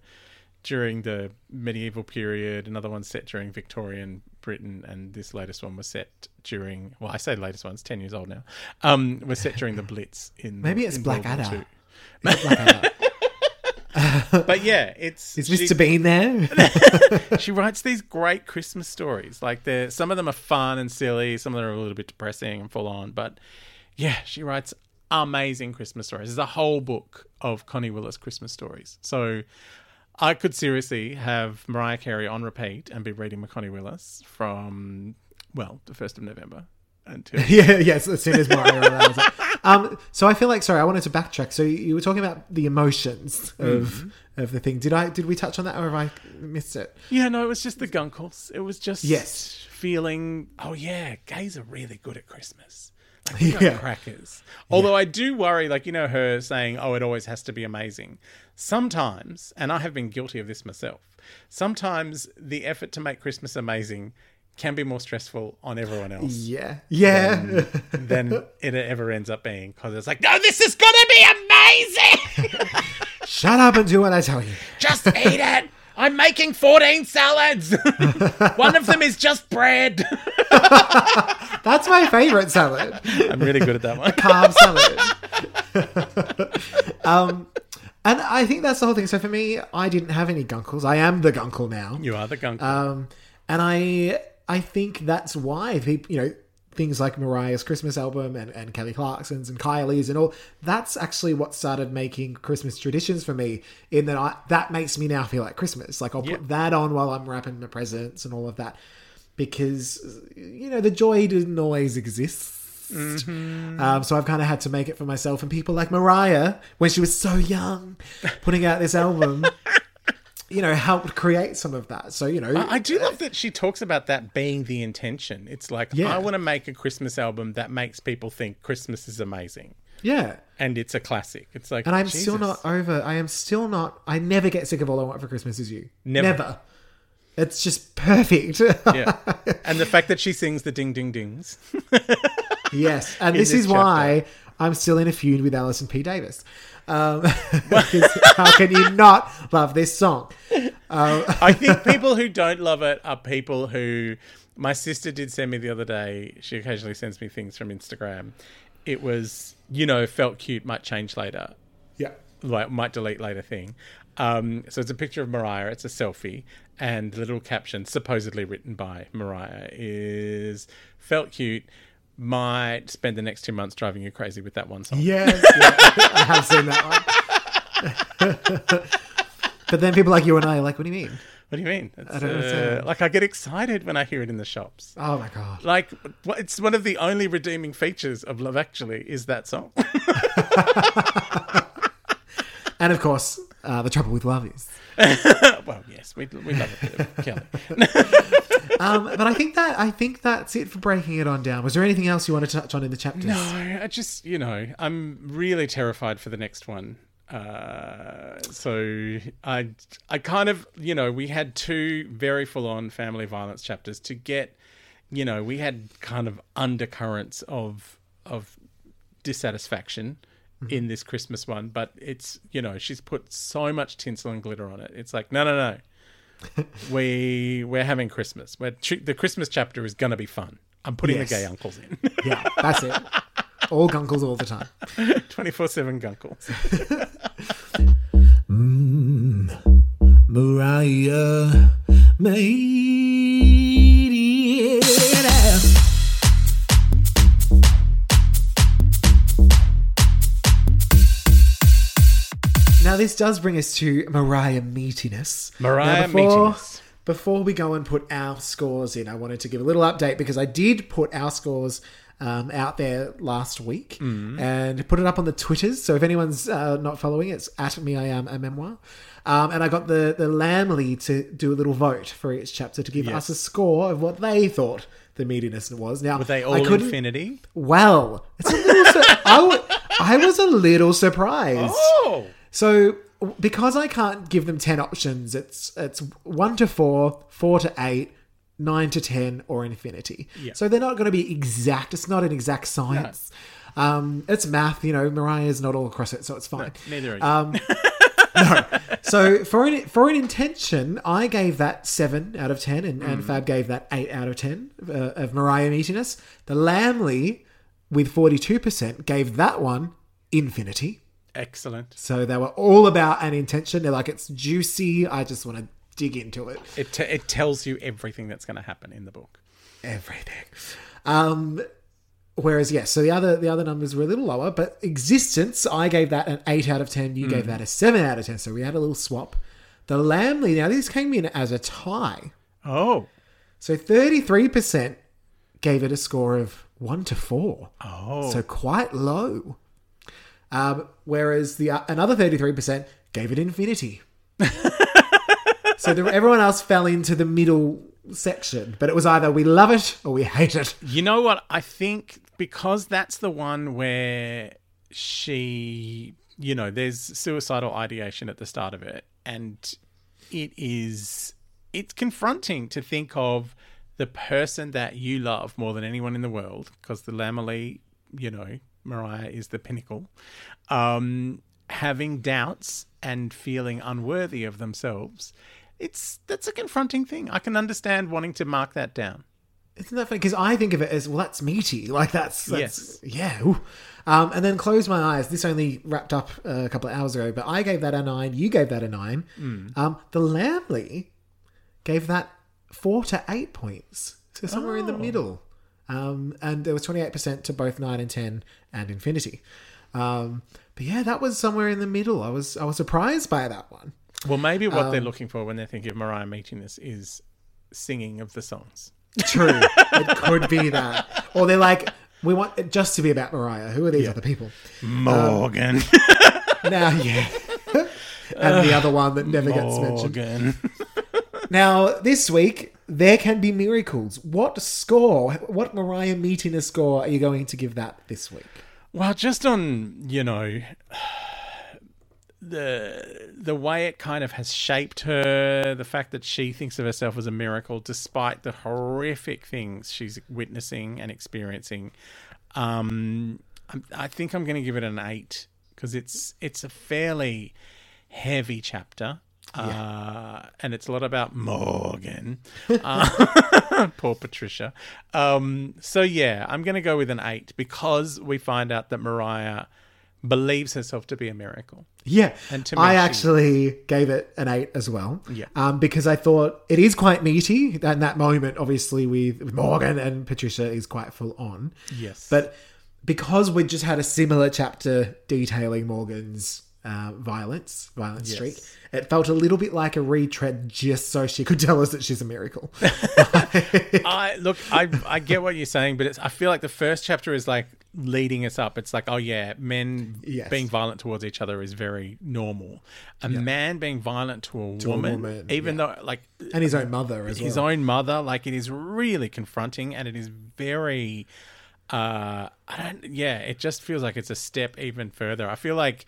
during the medieval period, another one set during Victorian Britain, and this latest one was set during. Well, I say latest one; it's ten years old now. Um, was set during the Blitz in Maybe it's in Blackadder. II. Is it Blackadder? But yeah, it's Is she- Mr. Bean there? she writes these great Christmas stories. Like they're some of them are fun and silly, some of them are a little bit depressing and full on. But yeah, she writes amazing Christmas stories. There's a whole book of Connie Willis Christmas stories. So I could seriously have Mariah Carey on repeat and be reading Connie Willis from well, the first of November until yeah, yes, as soon as Mario it. Um, so I feel like sorry, I wanted to backtrack. So you were talking about the emotions of of the thing. Did I did we touch on that or have I missed it? Yeah, no, it was just the gunkles. It was just Yes. feeling, oh yeah, gays are really good at Christmas. Like, got Yeah. crackers. Although I do worry, like you know, her saying, "Oh, it always has to be amazing." Sometimes, and I have been guilty of this myself. Sometimes the effort to make Christmas amazing can be more stressful on everyone else Yeah, yeah. than it ever ends up being. Because it's like, no, this is gonna be amazing. Shut up and do what I tell you. Just eat it. I'm making 14 salads. One of them is just bread. That's my favorite salad. I'm really good at that one. carb salad. um, and I think that's the whole thing. So for me, I didn't have any gunkles. I am the gunkle now. You are the gunkle. Um, and I I think that's why people, you know, things like Mariah's Christmas album and, and Kelly Clarkson's and Kylie's and all, that's actually what started making Christmas traditions for me. In that I that makes me now feel like Christmas. Like I'll Yep. put that on while I'm wrapping my presents and all of that. Because you know, the joy didn't always exist. Um, so I've kind of had to make it for myself and people like Mariah when she was so young, putting out this album. You know, helped create some of that. So you know, I do uh, love that she talks about that being the intention. It's like, Yeah. I want to make a Christmas album that makes people think Christmas is amazing. yeah. And it's a classic. It's like, And I'm still not over. I am still not. I never get sick of all I want for Christmas is you. Never. never. It's just perfect. Yeah. and the fact that she sings the ding ding dings. yes, and this, this is why I'm still in a feud with Alison P. Davis. Um, how can you not love this song? I think people who don't love it are people who. My sister did send me the other day. She occasionally sends me things from Instagram. It was, you know, felt cute, might change later. Yeah. like might delete later thing. Um, so it's a picture of Mariah. It's a selfie, and the little caption, supposedly written by Mariah, is "Felt cute. Might spend the next two months driving you crazy with that one song." Yes, yeah, I have seen that one. but then people like you and I are like, what do you mean? What do you mean? It's, don't uh, understand. like I get excited when I hear it in the shops. Oh my god. Like it's one of the only redeeming features of Love Actually is that song. And of course, uh, the trouble with love is. well, yes, we we love a bit of Kelly. Um, but I think that I think that's it for breaking it on down. Was there anything else you want to touch on in the chapters? No, I just you know I'm really terrified for the next one. Uh, so I I kind of you know we had two very full on family violence chapters to get you know we had kind of undercurrents of of dissatisfaction Mm-hmm. in this Christmas one, but it's you know she's put so much tinsel and glitter on it. It's like no no no. we we're having Christmas. We're, the Christmas chapter is gonna be fun. I'm putting Yes. the gay uncles in. Yeah, that's it. All gunkles all the time. 24 7 gunkles. Mm, Mariah made Now this does bring us to Mariah meatiness. Mariah Now, before, meatiness. Before we go and put our scores in, I wanted to give a little update because I did put our scores um, out there last week Mm. and put it up on the Twitters. So if anyone's uh, not following, it's at me I am a memoir. Um, and I got the the Lambily to do a little vote for each chapter to give Yes. us a score of what they thought the meatiness was. Now Were they I all couldn't- infinity? Well, it's a little. Su- I, w- I was a little surprised. Oh! So because I can't give them ten options, it's it's one to four, four to eight, nine to ten, or infinity. Yeah. So they're not going to be exact. It's not an exact science. Um, it's math. You know, Mariah's not all across it, so it's fine. Neither are you. Um, So for an for an intention, I gave that seven out of ten, and, and Fab gave that eight out of ten uh, of Mariah meatiness. The Lambily with forty two percent gave that one infinity. Excellent. So they were all about an intention. They're like, it's juicy. I just want to dig into it. It, t- it tells you everything that's going to happen in the book. Everything. Um, whereas yes, so the other the other numbers were a little lower, but existence, I gave that an eight out of ten. You gave that a seven out of ten. So we had a little swap. The Lambily, now this came in as a tie. Oh. So thirty three percent gave it a score of one to four. Oh. So quite low. Um, whereas the uh, another thirty three percent gave it infinity. so the, everyone else fell into the middle section, but it was either we love it or we hate it. You know what? I think because that's the one where she, you know, there's suicidal ideation at the start of it, and it is it's confronting to think of the person that you love more than anyone in the world, because the Lambily, you know, Mariah is the pinnacle, um, having doubts and feeling unworthy of themselves. It's that's a confronting thing. I can understand wanting to mark that down. Isn't that funny? Because I think of it as well. That's meaty. Like that's, that's yeah. Um, and then close my eyes. This only wrapped up a couple of hours ago, but I gave that a nine. You gave that a nine. Um, the Lambily gave that four to eight points, so somewhere in the middle. Um, and there was twenty eight percent to both nine and ten and Infinity. Um, but yeah, that was somewhere in the middle. I was I was surprised by that one. Well, maybe what Um, they're looking for when they think of Mariah meatiness is singing of the songs. True, it could be that, or they're like, we want it just to be about Mariah. Who are these other people? Morgan. Now, yeah. and the other one that never gets mentioned. Morgan. Now, this week, there can be miracles. What score, what Mariah meeting a score are you going to give that this week? Well, just on you know the the way it kind of has shaped her, the fact that she thinks of herself as a miracle despite the horrific things she's witnessing and experiencing. Um, I think I'm going to give it an eight because it's it's a fairly heavy chapter. Uh, and it's a lot about Morgan, uh, poor Patricia. Um, so yeah, I'm going to go with an eight because we find out that Mariah believes herself to be a miracle. Yeah, And to me, I actually gave it an eight as well. Yeah. um, because I thought it is quite meaty. And that moment, obviously, with with Morgan and Patricia is quite full on. Yes, But because we just had a similar chapter detailing Morgan's uh, violence, violence Yes. streak, it felt a little bit like a retread just so she could tell us that she's a miracle. I look, I I get what you're saying, but it's I feel like the first chapter is like leading us up. It's like, oh yeah, men Yes. being violent towards each other is very normal. A man being violent to a woman, woman, even though like and his own mother as his well. own mother, like it is really confronting and it is very uh I don't yeah, it just feels like it's a step even further. I feel like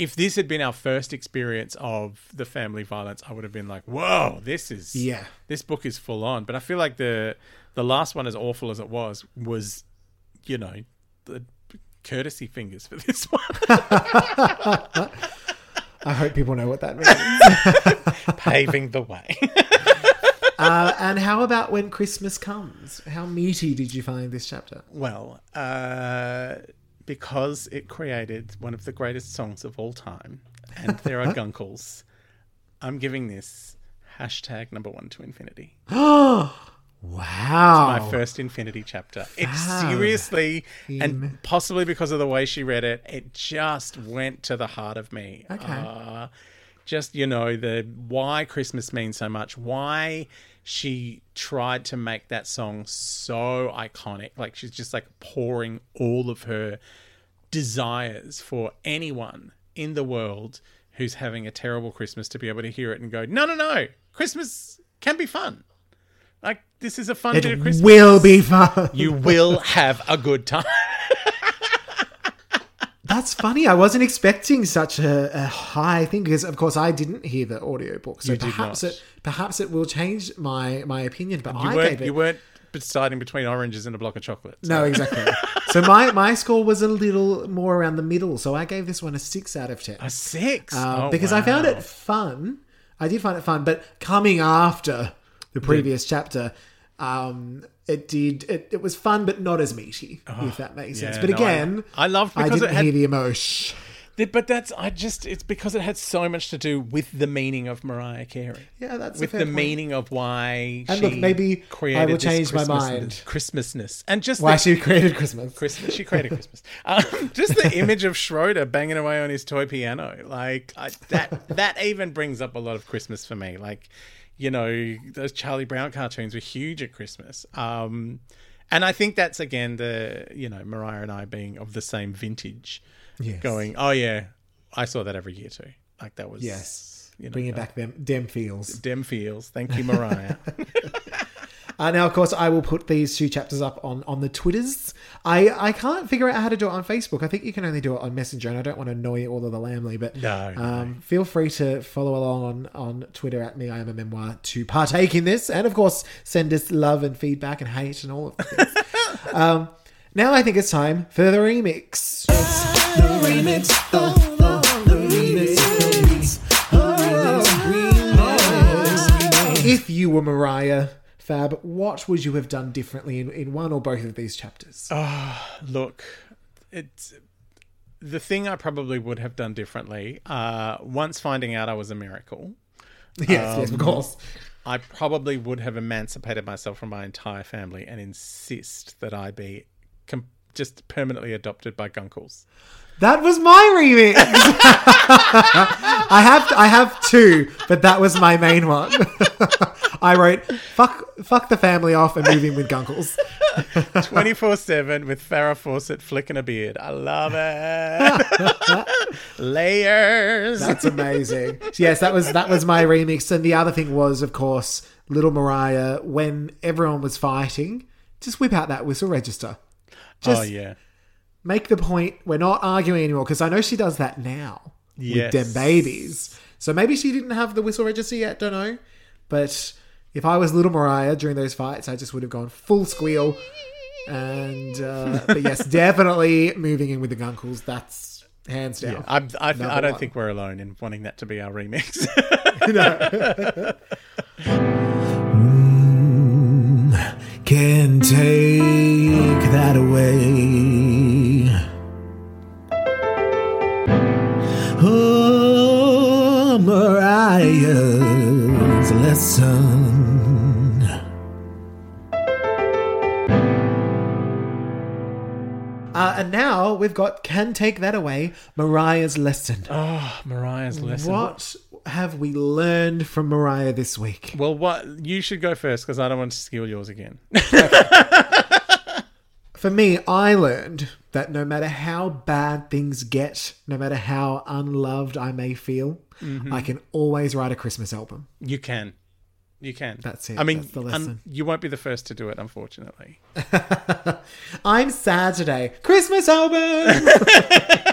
if this had been our first experience of the family violence, I would have been like, "Whoa, this is Yeah. this book is full on." But I feel like the the last one, as awful as it was, was you know the courtesy fingers for this one, I hope people know what that means. paving the way. uh, and how about when Christmas comes? How meaty did you find this chapter? Well, uh, because it created one of the greatest songs of all time, and there are gunkles, I'm giving this hashtag number one to infinity. Wow. My first infinity chapter. It seriously, and possibly because of the way she read it, it just went to the heart of me. Okay. Uh, just you know the why Christmas means so much, why she tried to make that song so iconic. Like she's just like pouring all of her desires for anyone in the world who's having a terrible Christmas to be able to hear it and go, no, no, no, Christmas can be fun. Like this is a fun bit of it Christmas. will be fun. You will have a good time. That's funny. I wasn't expecting such a, a high thing because, of course, I didn't hear the audiobook. So You did perhaps not. it perhaps it will change my my opinion. But You I weren't gave it. you weren't deciding between oranges and a block of chocolates. No, exactly. so my my score was a little more around the middle. So I gave this one a six out of ten. A six. Um, Oh, because I found wow. it fun. I did find it fun, but coming after the previous chapter, um, it did it, it was fun, but not as meaty, if that makes sense. But no, again, I loved I because didn't it had- hear the emotion. But that's I just it's because it had so much to do with the meaning of Mariah Carey. Yeah, that's with the point. meaning of why And she look, maybe I will change my mind. Christmasness and just Why the, she created Christmas. Christmas. She created Christmas. Um, just the image of Schroeder banging away on his toy piano, like I, that. That even brings up a lot of Christmas for me. Like, you know, those Charlie Brown cartoons were huge at Christmas. Um, and I think that's again the you know Mariah and I being of the same vintage. Yes. Going, oh yeah, I saw that every year too. Like that was Yes. you know, Bringing back them dem feels. Dem feels. Thank you, Mariah. Uh, now, of course, I will put these two chapters up on, on the Twitters. I, I can't figure out how to do it on Facebook. I think you can only do it on Messenger, and I don't want to annoy all of the Lambily, but No, no, um, feel free to follow along on, on Twitter at me. I am a memoir to partake in this, and of course, send us love and feedback and hate and all of the things. um, now, I think it's time for the remix. the remix. Oh, the remix. If you were Mariah, Fab, what would you have done differently in, in one or both of these chapters? Ah, look, it's the thing I probably would have done differently. Uh, once finding out I was a miracle, yes, yes, of course. I probably would have emancipated myself from my entire family and insist that I be com- just permanently adopted by Gunkles. That was my remix. I have I have two, but that was my main one. I wrote "fuck fuck the family off" and move in with Gunkles. 24 7 with Farrah Fawcett flicking a beard. I love it. Layers. That's amazing. Yes, that was that was my remix, and the other thing was, of course, Little Mariah. When everyone was fighting, just whip out that whistle register. Oh, just oh, yeah. Make the point. We're not arguing anymore because I know she does that now Yes. with them babies. So maybe she didn't have the whistle register yet. Don't know. But if I was Little Mariah during those fights, I just would have gone full squeal. And uh, but yes, definitely moving in with the Gunkles. That's hands down. I, I, I don't one. think we're alone in wanting that to be our remix. Can take that away. Mariah's lesson. Uh, and now we've got Can Take That Away, Mariah's lesson. oh, Mariah's lesson. what have we learned from Mariah this week? Well, what you should go first because I don't want to steal yours again. For me, I learned that no matter how bad things get, no matter how unloved I may feel, Mm-hmm. I can always write a Christmas album. you can, you can. That's it. I mean, un- you won't be the first to do it, unfortunately. I'm sad today. Christmas album!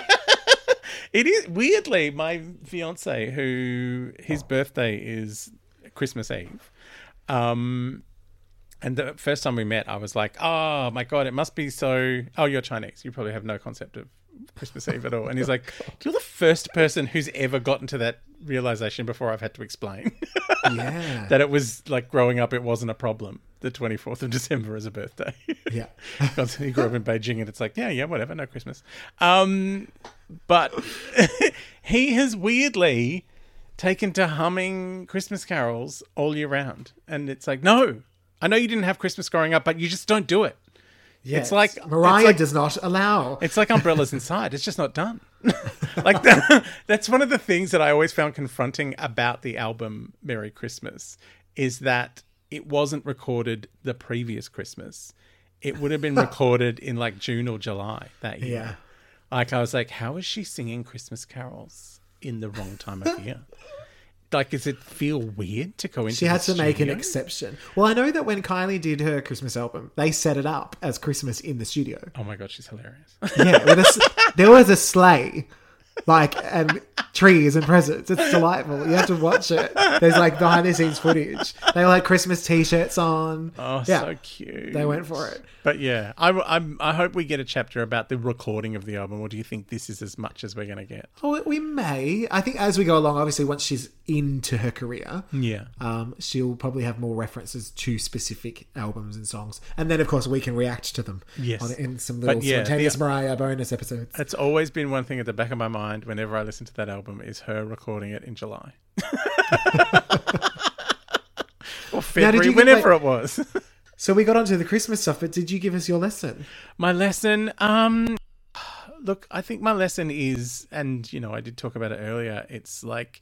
It is weirdly my fiance, who his birthday is Christmas Eve. Um, and the first time we met, I was like, "Oh my god, it must be so." Oh, you're Chinese. You probably have no concept of Christmas Eve at all. And he's like, "You're the first person who's ever gotten to that realization before I've had to explain yeah. that it was like growing up. It wasn't a problem. The 24th of December as a birthday." yeah. Because he grew up in Beijing, and it's like, yeah, yeah, whatever, no Christmas. Um, but he has weirdly taken to humming Christmas carols all year round, and it's like, no, I know you didn't have Christmas growing up, but you just don't do it. Yes. like- Mariah it's like- does not allow. It's like umbrellas inside; it's just not done. like that, that's one of the things that I always found confronting about the album "Merry Christmas" is that it wasn't recorded the previous Christmas. It would have been recorded in like June or July that year. Yeah. Like I was like, how is she singing Christmas carols in the wrong time of year? Like, does it feel weird to go into? She had to make an exception. Well, I know that when Kylie did her Christmas album, they set it up as Christmas in the studio. Oh my god, she's hilarious. Yeah, a there was a sleigh like and trees and presents. It's delightful. You have to watch it. There's like behind the scenes footage. They all had Christmas t-shirts on. Oh, yeah, so cute. they went for it. But yeah, I, I'm, I hope we get a chapter about the recording of the album, or do you think this is as much as we're going to get? Oh, we may. I think as we go along, obviously, once she's into her career, Yeah. um, she'll probably have more references to specific albums and songs, and then of course we can react to them. Yes. on, in some little yeah, spontaneous the- Mariah bonus episodes. It's always been one thing at the back of my mind whenever I listen to that album is her recording it in July. or February, whenever like- it was. So we got onto the Christmas stuff, but did you give us your lesson? my lesson, um, look, I think my lesson is, and you know, I did talk about it earlier. It's like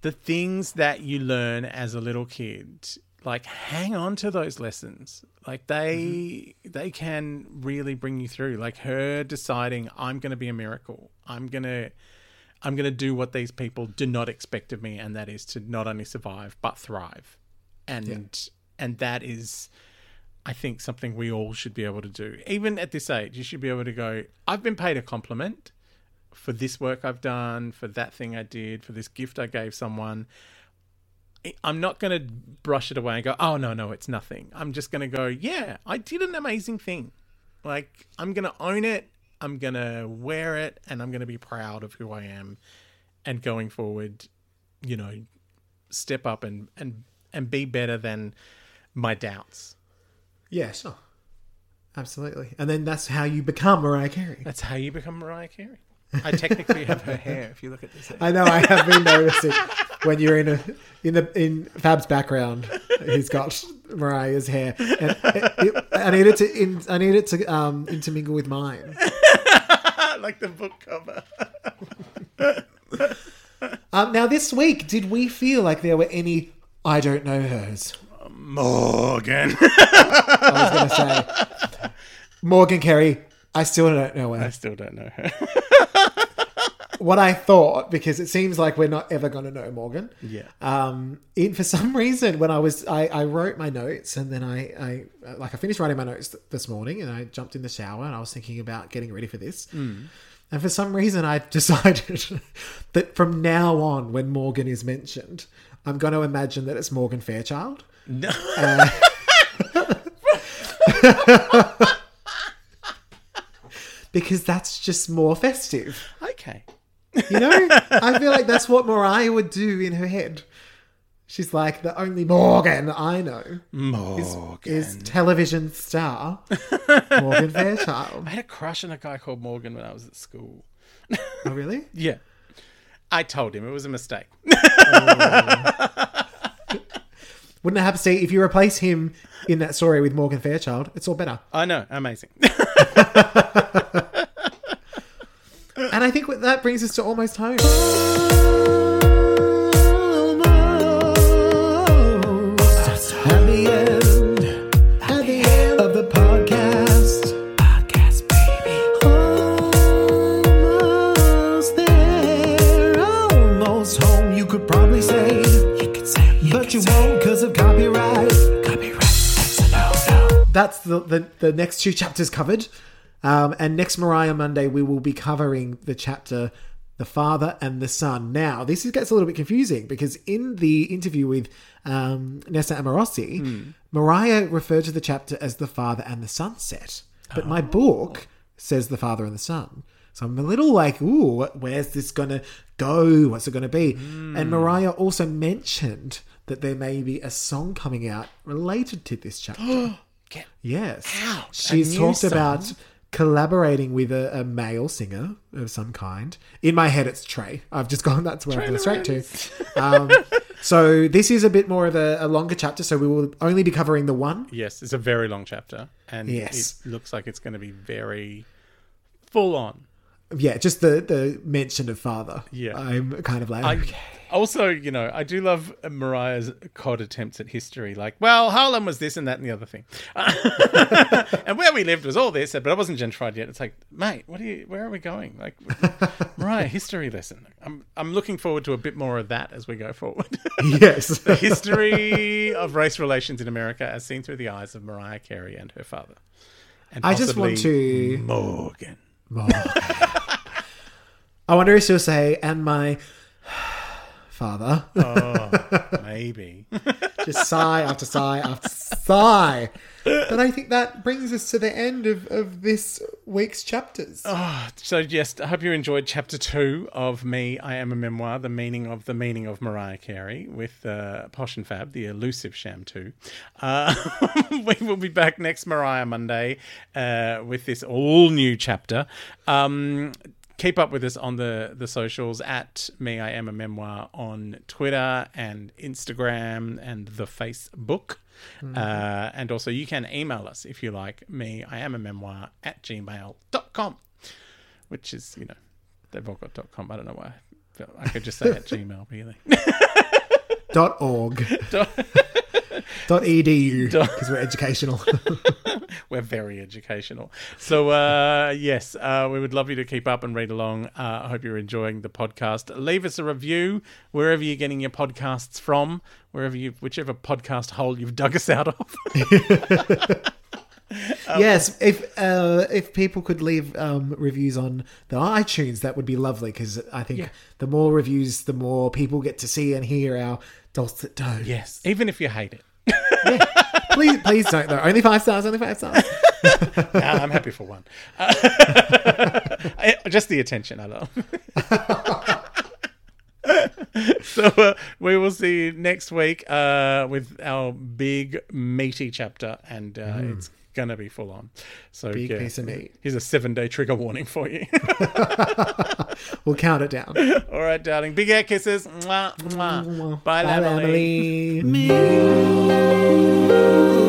the things that you learn as a little kid. Like, hang on to those lessons. Like they mm-hmm. they can really bring you through. Like her deciding, I'm going to be a miracle. I'm gonna I'm going to do what these people do not expect of me, and that is to not only survive but thrive. And and that is, I think, something we all should be able to do. Even at this age, you should be able to go. I've been paid a compliment for this work I've done, for that thing I did, for this gift I gave someone. I'm not going to brush it away and go, oh, no, no, it's nothing. I'm just going to go, yeah, I did an amazing thing. Like, I'm going to own it. I'm going to wear it and I'm going to be proud of who I am. And going forward, you know, step up and, and, and be better than my doubts. Yeah, sure. Absolutely. And then that's how you become Mariah Carey. That's how you become Mariah Carey. I technically have her hair if you look at this. I know I have been noticing when you're in a in the in Fab's background, he's got Mariah's hair. And it, it, I need it to in, I need it to um, intermingle with mine. like the book cover. Um, now this week, did we feel like there were any I don't know hers? Morgan. I was going to say Morgan Carey. I still don't know her. I still don't know her. What I thought, because it seems like we're not ever going to know Morgan. Yeah. um in for some reason when i was i, I wrote my notes and then I, I like i finished writing my notes th- this morning and i jumped in the shower and i was thinking about getting ready for this and for some reason i decided that from now on when morgan is mentioned i'm going to imagine that it's morgan fairchild No. because that's just more festive Okay. you know i feel like that's what mariah would do in her head she's like the only morgan i know Morgan. is television star Morgan Fairchild. I had a crush on a guy called Morgan when I was at school. Oh, really? Yeah. I told him it was a mistake. Wouldn't it have to see if you replace him in that story with Morgan Fairchild? It's all better. I know. Amazing. And I think that brings us to almost home. The, the the next two chapters covered. Um, and next Mariah Monday, we will be covering the chapter The Father and the Son. Now, this is- gets a little bit confusing because in the interview with um, Nessa Amorossi, Mariah referred to the chapter as The Father and the Sunset. But my book says The Father and the Son. So I'm a little like, ooh, where's this going to go? What's it going to be? And Mariah also mentioned that there may be a song coming out related to this chapter. Get- Yes. Ouch, a She's talked song? about collaborating with a, a male singer of some kind. In my head, it's Trey. I've just gone, that's where I've gone straight to. Um, so this is a bit more of a, a longer chapter, so we will only be covering the one. yes, it's a very long chapter. And Yes. it looks like it's going to be very full on. Yeah, just the, the mention of father. Yeah. I'm kind of like, I okay. Also, you know, I do love Mariah's cod attempts at history. Like, well, Harlem was this and that and the other thing, and where we lived was all this, but it wasn't gentrified yet. It's like, mate, what are you? Where are we going? Like, Mariah, history lesson. I'm I'm looking forward to a bit more of that as we go forward. yes. the history of race relations in America as seen through the eyes of Mariah Carey and her father. And I just want to. Morgan. I wonder if she'll say, and my father. Oh, maybe. Just sigh after sigh after sigh. But I think that brings us to the end of, of this week's chapters. So, yes, I hope you enjoyed chapter two of Me, I Am a Memoir, the meaning of the meaning of Mariah Carey with uh, Posh and Fab, the elusive Sham 2. Uh, we will be back next Mariah Monday uh, with this all new chapter. Um, keep up with us on the, the socials at Me, I Am a Memoir on Twitter and Instagram and the Facebook. Uh, and also, you can email us if you like me, I am a memoir at gmail.com which is you know they've all got dot .com. I don't know why. I I could just say at Gmail really. Dot org. Dot edu. Because we're educational. We're very educational. So uh, yes, uh, we would love you to keep up and read along. Uh, I hope you're enjoying the podcast. Leave us a review wherever you're getting your podcasts from, wherever you, whichever podcast hole you've dug us out of. yes, if uh, if people could leave um, reviews on the iTunes, that would be lovely. Because I think Yeah. the more reviews, the more people get to see and hear our dulcet tones. yes, even if you hate it, please, please don't though. Only five stars. Only five stars. Uh, I'm happy for one. Uh, just the attention, I love. so uh, we will see you next week uh, with our big meaty chapter, and uh, it's gonna be full on. So Big yeah, piece of meat. Here's a seven day trigger warning for you. We'll count it down. All right, darling. Big air kisses. Mwah, mwah. Bye, Bye, Emily. Emily. Ooh.